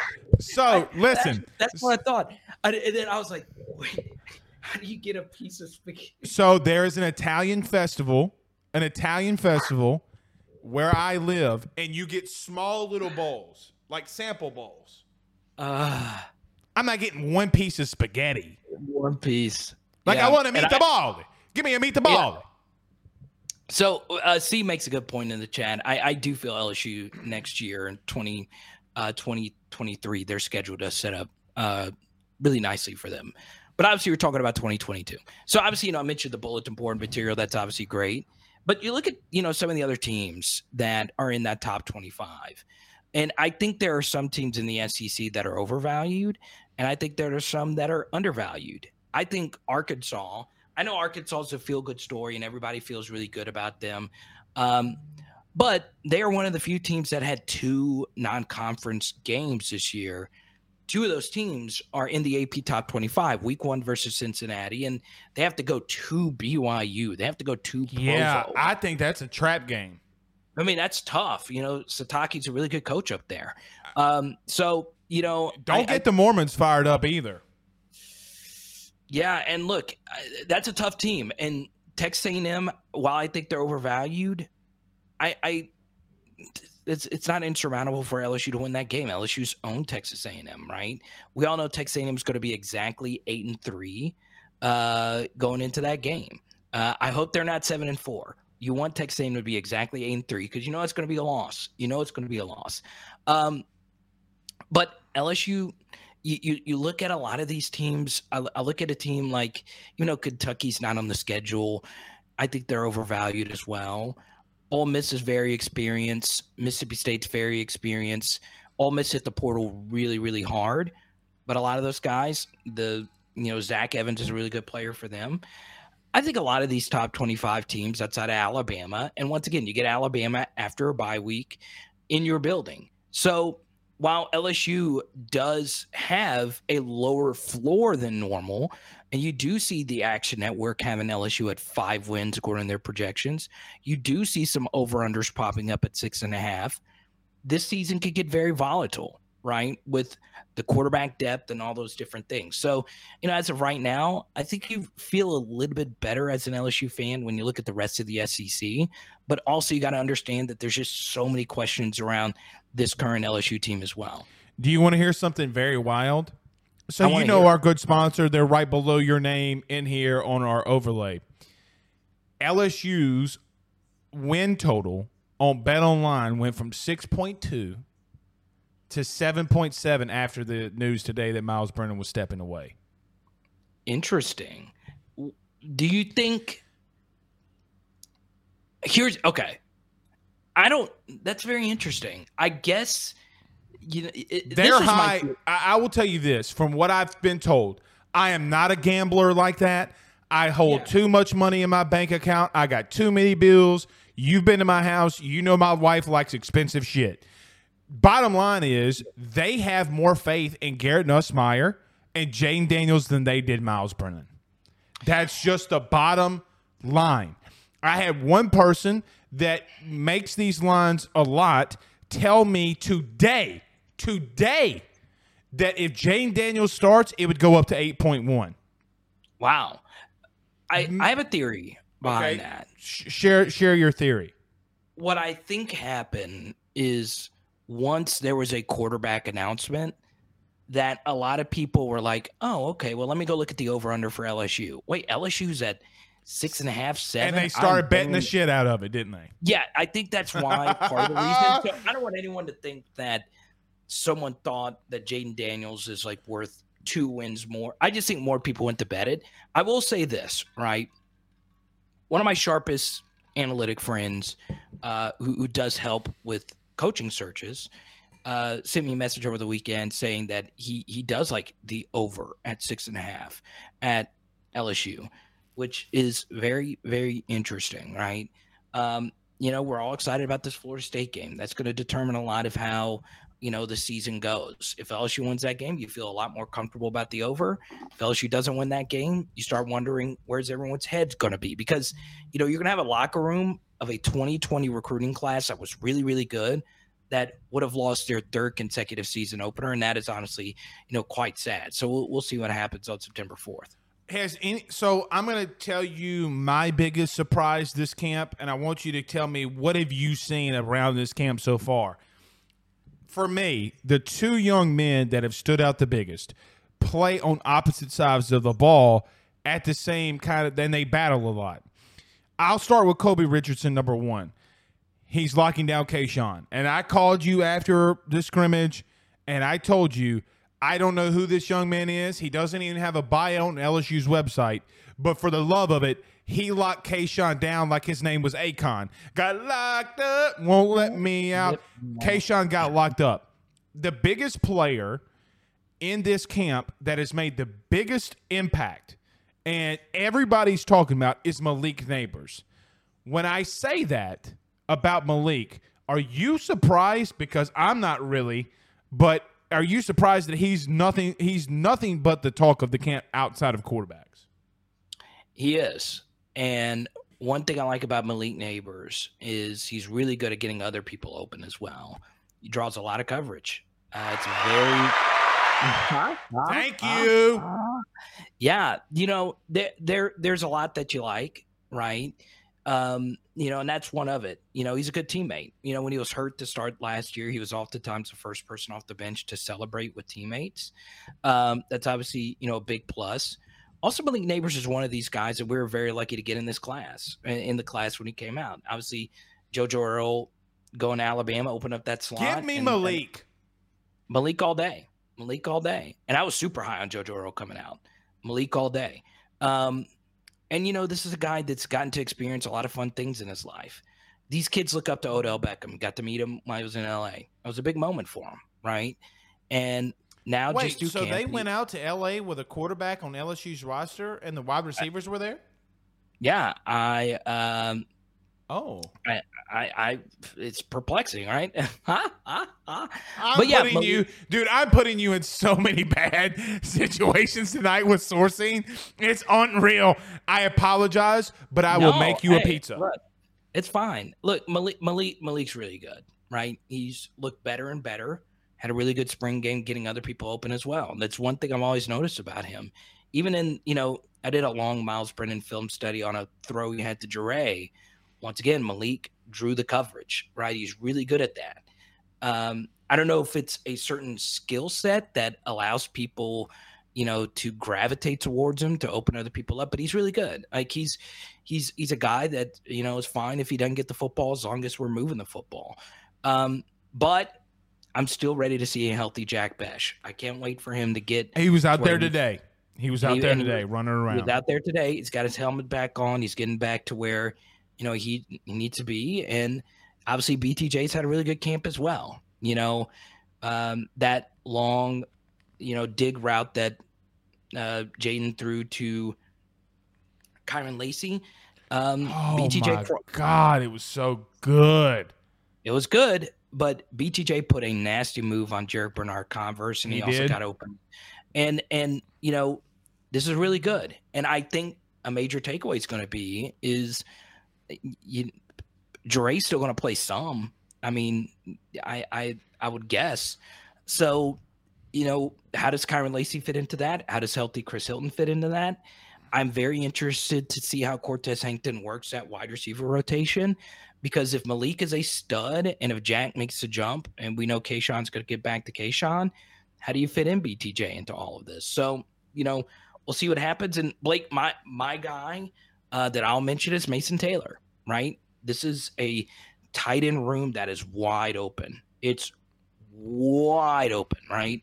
So, listen. That's, that's what I thought, and, and then I was like, "Wait, how do you get a piece of spaghetti?" So there is an Italian festival, an Italian festival where I live, and you get small little bowls, like sample bowls. Uh, I'm not getting one piece of spaghetti. one piece. Like Yeah, I want to and meet the ball. Give me a meet the ball. So uh, C makes a good point in the chat. I, I do feel LSU next year in 20, uh, 2023, they're scheduled to set up uh, really nicely for them. But obviously, we're talking about 2022. So obviously, you know, I mentioned the bulletin board material. That's obviously great. But you look at, you know, some of the other teams that are in that top 25. And I think there are some teams in the SEC that are overvalued. And I think there are some that are undervalued. I think Arkansas, I know Arkansas is a feel good story and everybody feels really good about them. Um, but they are one of the few teams that had two non conference games this year. Two of those teams are in the AP top 25, week one versus Cincinnati, and they have to go to BYU. They have to go to Provo. Yeah, I think that's a trap game. I mean, that's tough. You know, Sitake's a really good coach up there. Um, so, you know, Don't I- get I- the Mormons fired up either. Yeah, and look, that's a tough team. And Texas A&M, while I think they're overvalued, I, I it's it's not insurmountable for LSU to win that game. LSU's own Texas A&M, right? We all know Texas A&M is going to be exactly eight and three uh, going into that game. Uh, I hope they're not seven and four. You want Texas A&M to be exactly eight and three because you know it's going to be a loss. You know it's going to be a loss. Um, but LSU, you, you you look at a lot of these teams. I, I look at a team like you know Kentucky's not on the schedule. I think they're overvalued as well. Ole Miss is very experienced. Mississippi State's very experienced. Ole Miss hit the portal really really hard, but a lot of those guys, the you know Zach Evans is a really good player for them. I think a lot of these top 25 teams outside of Alabama, and once again, you get Alabama after a bye week in your building. So while LSU does have a lower floor than normal, and you do see the Action Network having LSU at five wins according to their projections, you do see some over unders popping up at six and a half. This season could get very volatile, right? With the quarterback depth and all those different things. So, you know, as of right now, I think you feel a little bit better as an LSU fan when you look at the rest of the SEC. But also, you got to understand that there's just so many questions around this current LSU team as well. Do you want to hear something very wild? So you know our good sponsor, they're right below your name in here on our overlay. LSU's win total on Bet Online went from 6.2 to 7.7 after the news today that Miles Brennan was stepping away. Interesting. Do you think Here's okay. I don't. That's very interesting. I guess you know it, they're high. I, I, will tell you this from what I've been told. I am not a gambler like that. I hold yeah. too much money in my bank account. I got too many bills. You've been to my house. You know my wife likes expensive shit. Bottom line is they have more faith in Garrett Nussmeier and Jayden Daniels than they did Miles Brennan. That's just the bottom line. I had one person that makes these lines a lot tell me today, today, that if Jayden Daniels starts, it would go up to 8.1. Wow. I, mm-hmm. I have a theory behind okay. that. Share share your theory. What I think happened is once there was a quarterback announcement that a lot of people were like, "Oh, okay, well, let me go look at the over under for LSU." Wait, LSU's at six and a half, seven. And they started I'm betting the shit out of it, didn't they? Yeah, I think that's why part of the reason. So I don't want anyone to think that someone thought that Jayden Daniels is like worth two wins more. I just think more people went to bet it. I will say this, right? One of my sharpest analytic friends uh, who, who does help with coaching searches uh, sent me a message over the weekend saying that he he does like the over at six and a half at LSU, which is very very interesting, right? Um, you know, we're all excited about this Florida State game. That's going to determine a lot of how you know the season goes. If LSU wins that game, you feel a lot more comfortable about the over. If LSU doesn't win that game, you start wondering where's everyone's head going to be because you know you're going to have a locker room of a 2020 recruiting class that was really really good that would have lost their third consecutive season opener, and that is honestly, you know, quite sad. So we'll, we'll see what happens on September fourth. Has any? So I'm going to tell you my biggest surprise this camp, and I want you to tell me what have you seen around this camp so far. For me, the two young men that have stood out the biggest play on opposite sides of the ball at the same kind of. Then they battle a lot. I'll start with Kobe Richardson, number one he's locking down Kayshon. And I called you after the scrimmage and I told you, I don't know who this young man is. He doesn't even have a bio on LSU's website. But for the love of it, he locked Kayshon down like his name was Akon. Got locked up, won't let me out. Kayshon got locked up. The biggest player in this camp that has made the biggest impact and everybody's talking about is Malik Nabers. When I say that, about Malik. Are you surprised? Because I'm not really, but are you surprised that he's nothing? He's nothing but the talk of the camp outside of quarterbacks. He is, and one thing I like about Malik Nabers is he's really good at getting other people open as well. He draws a lot of coverage. Uh, it's very. Thank you. yeah, you know there there there's a lot that you like, right? Um, you know, and that's one of it. You know, he's a good teammate. You know, when he was hurt to start last year, he was oftentimes the first person off the bench to celebrate with teammates. Um, that's obviously, you know, a big plus. Also, Malik Nabers is one of these guys that we were very lucky to get in this class, in the class when he came out. Obviously, JoJo Earle going to Alabama, open up that slot. Give me and, Malik. And Malik all day. Malik all day. And I was super high on JoJo Earle coming out. Malik all day. Um, and you know, this is a guy that's gotten to experience a lot of fun things in his life. These kids look up to Odell Beckham. Got to meet him when I was in LA. It was a big moment for him, right? And now Wait, just so they went out to LA with a quarterback on LSU's roster and the wide receivers I, were there? Yeah, I um Oh, I, I, I, it's perplexing, right? huh? Huh? Huh? I'm but yeah, putting you, dude. I'm putting you in so many bad situations tonight with sourcing. It's unreal. I apologize, but I no, will make you hey, a pizza. Look, it's fine. Look, Malik, Malik, Malik's really good, right? He's looked better and better. Had a really good spring game, getting other people open as well. And that's one thing I've always noticed about him. Even in, you know, I did a long Miles Brennan film study on a throw he had to Jure once again, Malik drew the coverage, right? He's really good at that. Um, I don't know if it's a certain skill set that allows people, you know, to gravitate towards him to open other people up, but he's really good. Like he's he's he's a guy that you know is fine if he doesn't get the football as long as we're moving the football. Um, but I'm still ready to see a healthy Jack Bech. I can't wait for him to get. He was out there today. He was out he, there today, running around. He was out there today. He's got his helmet back on. He's getting back to where you know he, he needs to be. And obviously BTJ's had a really good camp as well. You know, um, that long, you know, dig route that uh, Jayden threw to Kyren Lacy. Um, Oh BTJ my cro- God, it was so good. it was good, but BTJ put a nasty move on Jarrick Bernard Converse, and he, He also did? got open. And and you know, this is really good. And I think a major takeaway is going to be is you, still going to play some. I mean, I I I would guess. So, you know, how does Kyren Lacy fit into that? How does healthy Chris Hilton fit into that? I'm very interested to see how Cortez Hankton works that wide receiver rotation because if Malik is a stud and if Jack makes a jump and we know Kayshon's going to get back to Kayshon, how do you fit in BTJ into all of this? So, you know, we'll see what happens. And Blake, my my guy uh, that I'll mention is Mason Taylor, right? This is a tight end room that is wide open. It's wide open, right?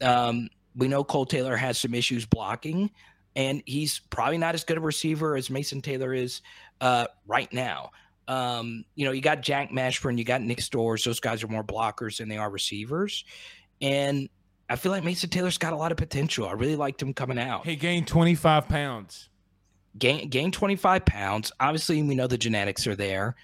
Um, we know Kole Taylor has some issues blocking, and he's probably not as good a receiver as Mason Taylor is uh, right now. Um, you know, you got Jack Mashburn, you got Nick Storz. Those guys are more blockers than they are receivers. And I feel like Mason Taylor's got a lot of potential. I really liked him coming out. He gained 25 pounds. Gain gained 25 pounds. Obviously, we know the genetics are there.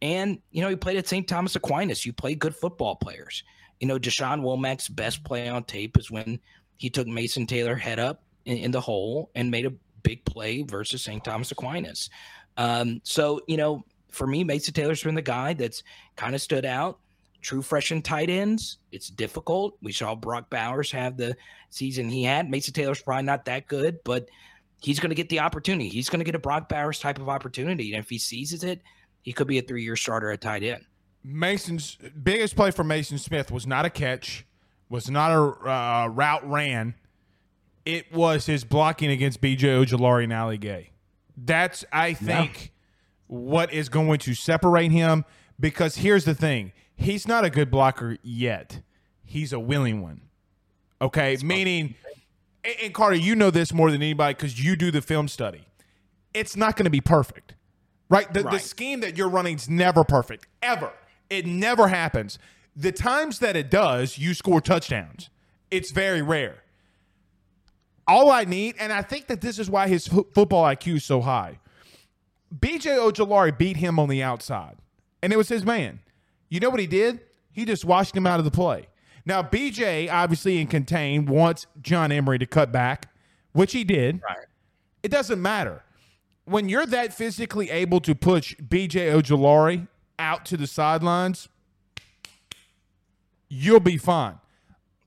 And, you know, he played at St. Thomas Aquinas. You play good football players. You know, Deshaun Womack's best play on tape is when he took Mason Taylor head up in, in the hole and made a big play versus St. Thomas Aquinas. Um, so, you know, for me, Mason Taylor's been the guy that's kind of stood out. True freshman tight ends, it's difficult. We saw Brock Bowers have the season he had. Mason Taylor's probably not that good, but he's going to get the opportunity. He's going to get a Brock Bowers type of opportunity. And if he seizes it, he could be a three year starter at tight end. Mason's biggest play for Mason Smith was not a catch, was not a uh, route ran. It was his blocking against BJ Ojulari and Ali Gaye. That's, I think, what is going to separate him. Because here's the thing he's not a good blocker yet, he's a willing one. Okay. Meaning, and, and Carter, you know this more than anybody because you do the film study. It's not going to be perfect. Right? The, the scheme that you're running is never perfect, ever. It never happens. The times that it does, you score touchdowns. It's very rare. All I need, and I think that this is why his fo- football IQ is so high. BJ Ojulari beat him on the outside, and it was his man. You know what he did? He just washed him out of the play. Now, BJ, obviously in contain, wants John Emery to cut back, which he did. Right. It doesn't matter. When you're that physically able to push BJ Ojulari out to the sidelines, you'll be fine.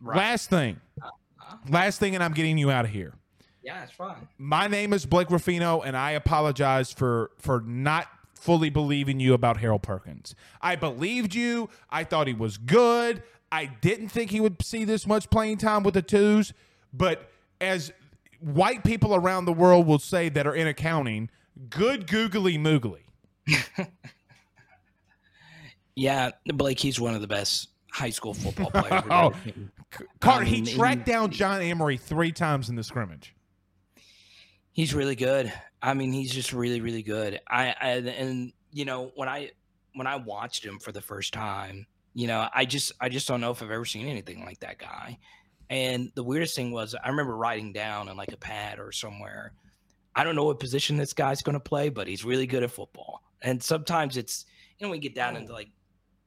Last thing. Last thing, and I'm getting you out of here. Yeah, it's fine. My name is Blake Ruffino, and I apologize for for not fully believing you about Harold Perkins. I believed you. I thought he was good. I didn't think he would see this much playing time with the twos, but as white people around the world will say that are in accounting, good googly moogly. Yeah, Blake, he's one of the best high school football players. Oh. Carter, I he um, tracked he- down John Emery three times in the scrimmage. He's really good. I mean, he's just really, really good. I, I and you know when I when I watched him for the first time, you know, I just I just don't know if I've ever seen anything like that guy. And the weirdest thing was I remember writing down on like a pad or somewhere. I don't know what position this guy's going to play, but he's really good at football. And sometimes it's you know we get down into oh. like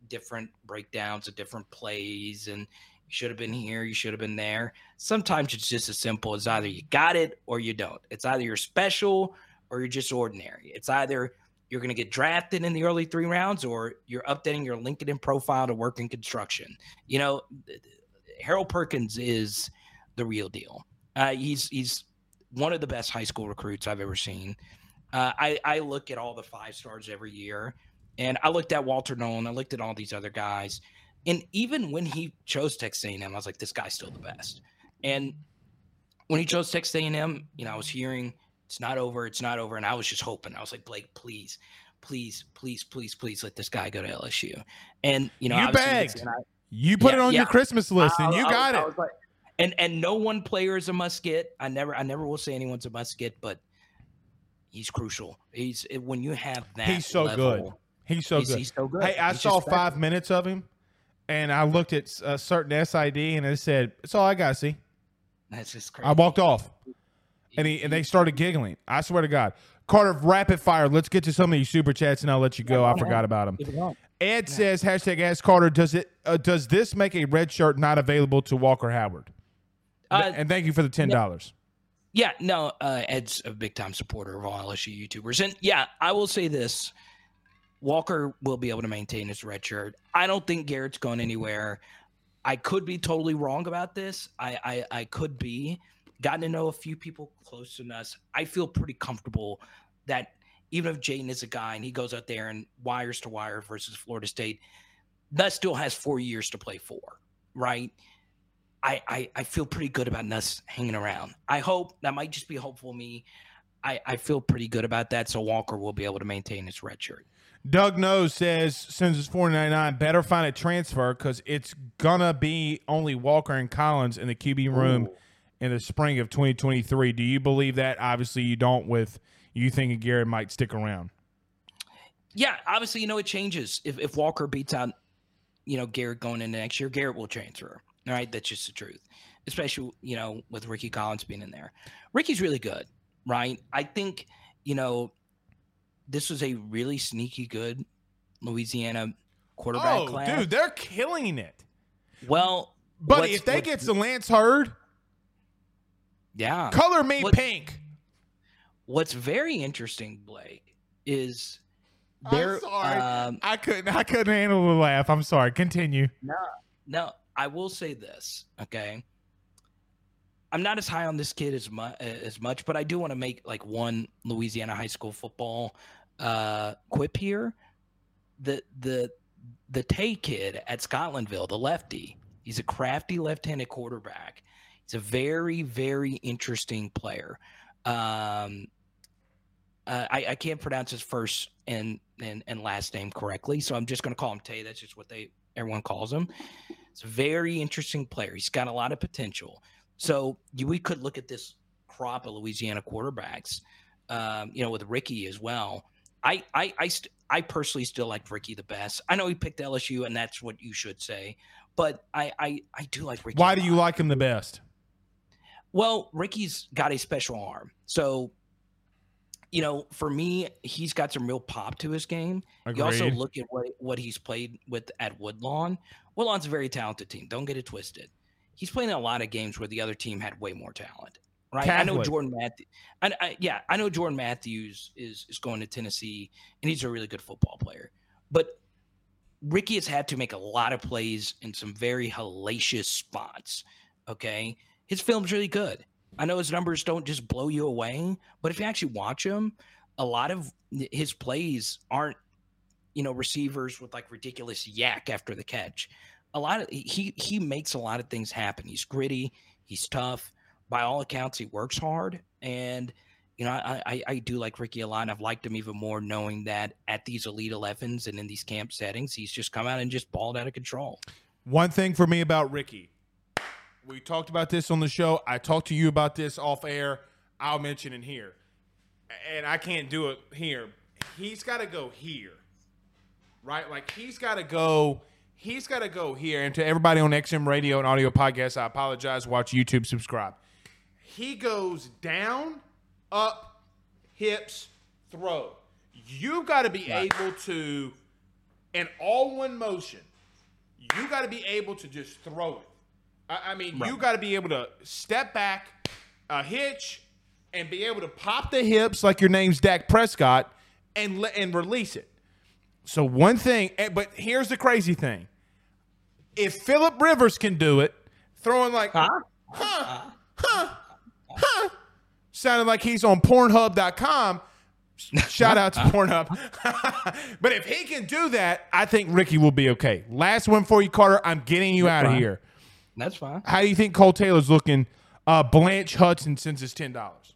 different breakdowns of different plays and you should have been here, you should have been there. Sometimes it's just as simple as either you got it or you don't. It's either you're special or you're just ordinary. It's either you're going to get drafted in the early three rounds or you're updating your LinkedIn profile to work in construction. You know, Harold Perkins is the real deal. Uh, he's he's one of the best high school recruits I've ever seen. Uh, I I look at all the five stars every year, and I looked at Walter Nolen. I looked at all these other guys, and even when he chose Texas A&M, I was like, this guy's still the best. And when he chose Texas A&M, you know, I was hearing it's not over, it's not over, and I was just hoping. I was like, Blake, please, please, please, please, please let this guy go to LSU. And you know, You begged. I- You put Yeah, it on yeah. your Christmas list, and you I- got I it. like- and and no one player is a must get. I never I never will say anyone's a must get, but he's crucial. He's when you have that. He's so level, good. He's so he's, good. He's so good. Hey, I He's saw five minutes of him, and I looked at a certain SID, and it said, "That's all I got to see." That's just crazy. I walked off, and he and they started giggling. I swear to God, Carter, rapid fire. Let's get to some of these super chats, and I'll let you go. I forgot about them. Keep it going. Ed says, "Hashtag Ask Carter. Does it? Uh, does this make a red shirt not available to Walker Howard?" Uh, and thank you for the ten dollars. Yeah, no, uh, Ed's a big time supporter of all LSU YouTubers. And yeah, I will say this Walker will be able to maintain his red shirt. I don't think Garrett's going anywhere. I could be totally wrong about this. I, I, I could be. Gotten to know a few people close to us. I feel pretty comfortable that even if Jayden is a guy and he goes out there and wires to wire versus Florida State, Nuss still has four years to play for, right? I, I, I feel pretty good about Nuss hanging around. I hope that might just be hopeful me. I, I feel pretty good about that. So Walker will be able to maintain his red shirt. Doug Knows says, since it's four ninety nine, better find a transfer because it's gonna be only Walker and Collins in the QB room in the spring of twenty twenty three. Do you believe that? Obviously, you don't. With you thinking Garrett might stick around. Yeah, obviously, you know, it changes. If, if Walker beats out, you know, Garrett going into next year, Garrett will transfer. All right. That's just the truth, especially, you know, with Rickie Collins being in there. Rickie's really good, right? I think, you know, this was a really sneaky good Louisiana quarterback Oh, class. dude, they're killing it. Well, Buddy, if they get to Lance Hurd, yeah, color me What- pink. what's very interesting, Blake, is I'm there. sorry. Um, I couldn't. I couldn't handle the laugh. I'm sorry. Continue. No, no, I will say this, okay. I'm not as high on this kid as much as much, but I do want to make like one Louisiana high school football uh quip here. The the the Tay kid at Scotlandville, the lefty, he's a crafty left-handed quarterback. He's a very, very interesting player. Um uh, I, I can't pronounce his first and, and and last name correctly, so I'm just gonna call him Tay. That's just what they everyone calls him. It's a very interesting player. He's got a lot of potential. So you, we could look at this crop of Louisiana quarterbacks, um, you know, with Rickie as well. I I I, st- I personally still like Rickie the best. I know he picked LSU, and that's what you should say. But I I, I do like Rickie. Why do you like him the best? Well, Rickie's got a special arm. So, you know, for me, he's got some real pop to his game. You also look at what, what he's played with at Woodlawn. Woodlawn's a very talented team. Don't get it twisted. He's playing a lot of games where the other team had way more talent. Right. I know Jordan Matthews. I, I, yeah, I know Jordan Matthews is is going to Tennessee, and he's a really good football player. But Rickie has had to make a lot of plays in some very hellacious spots. Okay, his film's really good. I know his numbers don't just blow you away, but if you actually watch him, a lot of his plays aren't, you know, receivers with like ridiculous yak after the catch. A lot of he he makes a lot of things happen. He's gritty. He's tough. By all accounts, he works hard, and you know I, I I do like Rickie a lot. I've liked him even more knowing that at these elite 11s and in these camp settings, he's just come out and just balled out of control. One thing for me about Rickie, we talked about this on the show. I talked to you about this off air. I'll mention it here, and I can't do it here. He's got to go here, right? Like he's got to go. He's got to go here. And to everybody on XM Radio and audio podcast, I apologize. Watch YouTube, subscribe. He goes down, up, hips, throw. You've got to be able to, in all one motion, you got to be able to just throw it. I, I mean, you got to be able to step back, a hitch, and be able to pop the hips like your name's Dak Prescott, and let and release it. So one thing, eh, but here's the crazy thing: if Philip Rivers can do it, throwing like huh, huh, huh, sounded like he's on Pornhub.com. Shout out to Pornhub. but if he can do that, I think Rickie will be okay. Last one for you, Carter. I'm getting you out of here. That's fine. How do you think Kole Taylor's looking? Uh, Blanche Hudson since his ten dollars.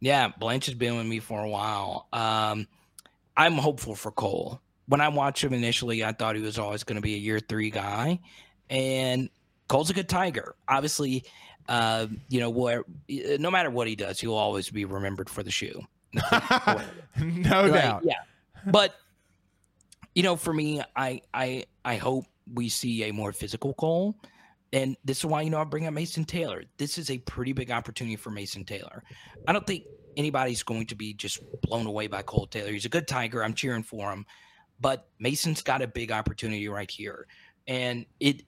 Yeah, Blanche has been with me for a while. Um, I'm hopeful for Kole. When I watched him initially, I thought he was always going to be a year three guy, and Kole's a good tiger. Obviously, uh, you know where no matter what he does, he'll always be remembered for the shoe. no Like, doubt. Yeah. But you know, for me, I I I hope we see a more physical Kole. And this is why, you know, I bring up Mason Taylor. This is a pretty big opportunity for Mason Taylor. I don't think anybody's going to be just blown away by Kole Taylor. He's a good Tiger. I'm cheering for him. But Mason's got a big opportunity right here. And it,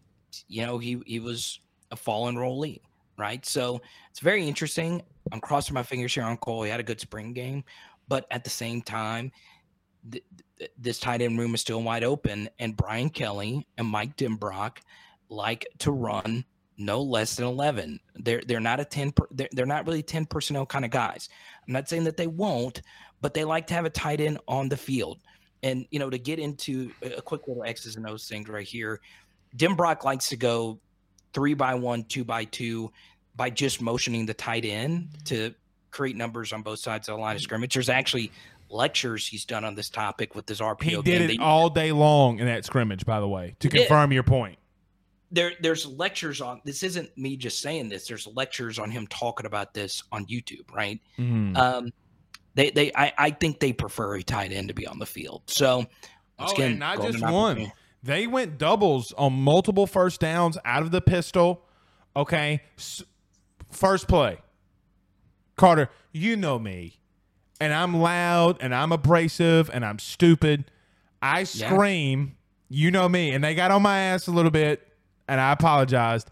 you know, he he was a fallen rollee, right? So it's very interesting. I'm crossing my fingers here on Kole. He had a good spring game. But at the same time, th- th- this tight end room is still wide open, and Brian Kelly and Mike Denbrock like to run no less than 11. They're they're not a 10 per, they're, they're not really 10 personnel kind of guys. I'm not saying that they won't, but they like to have a tight end on the field. And you know, to get into a quick little X's and O's thing right here, Denbrock likes to go three by one, two by two by just motioning the tight end to create numbers on both sides of the line of scrimmage. There's actually lectures he's done on this topic with his RPO He did it all day long in that scrimmage, by the way, to confirm your point. there there's lectures on this isn't me just saying this there's lectures on him talking about this on youtube right Mhm. um they they I, I think they prefer a tight end to be on the field so Oh, again, and not just one. They went doubles on multiple first downs out of the pistol. Okay. First play. Carter, you know me. And I'm loud and I'm abrasive and I'm stupid. I scream, you know me. And they got on my ass a little bit and I apologized.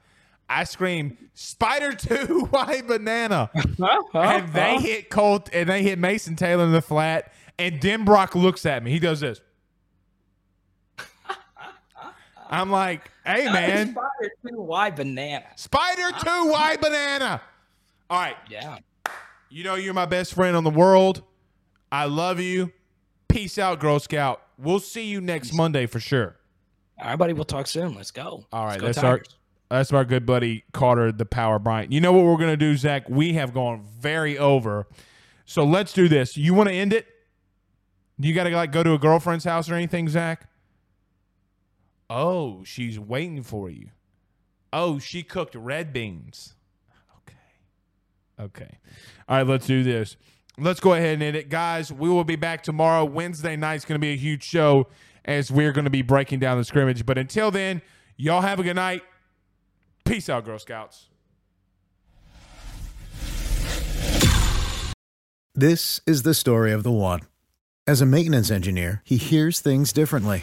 I screamed, Spider 2 white banana. and they hit Colt and they hit Mason Taylor in the flat. And Denbrock looks at me. He does this. I'm like, hey uh, man, Spider two, why banana Spider uh, 2 white banana. All right. yeah You know you're my best friend on the world. I love you. Peace out, Girl Scout. We'll see you next Monday for sure. all right buddy we'll talk soon let's go All right, Let's that's go our that's our good buddy Carter, the Power Bryant. You know what we're gonna do, Zach? We have gone very over, so let's do this. You want to end it? You got to like go to a girlfriend's house or anything, Zach? Oh, she's waiting for you. Oh, she cooked red beans. Okay. Okay. All right, let's do this. Let's go ahead and end it. Guys, we will be back tomorrow. Wednesday night's going to be a huge show as we're going to be breaking down the scrimmage. But until then, y'all have a good night. Peace out, Girl Scouts. This is the story of the one. As a maintenance engineer, he hears things differently.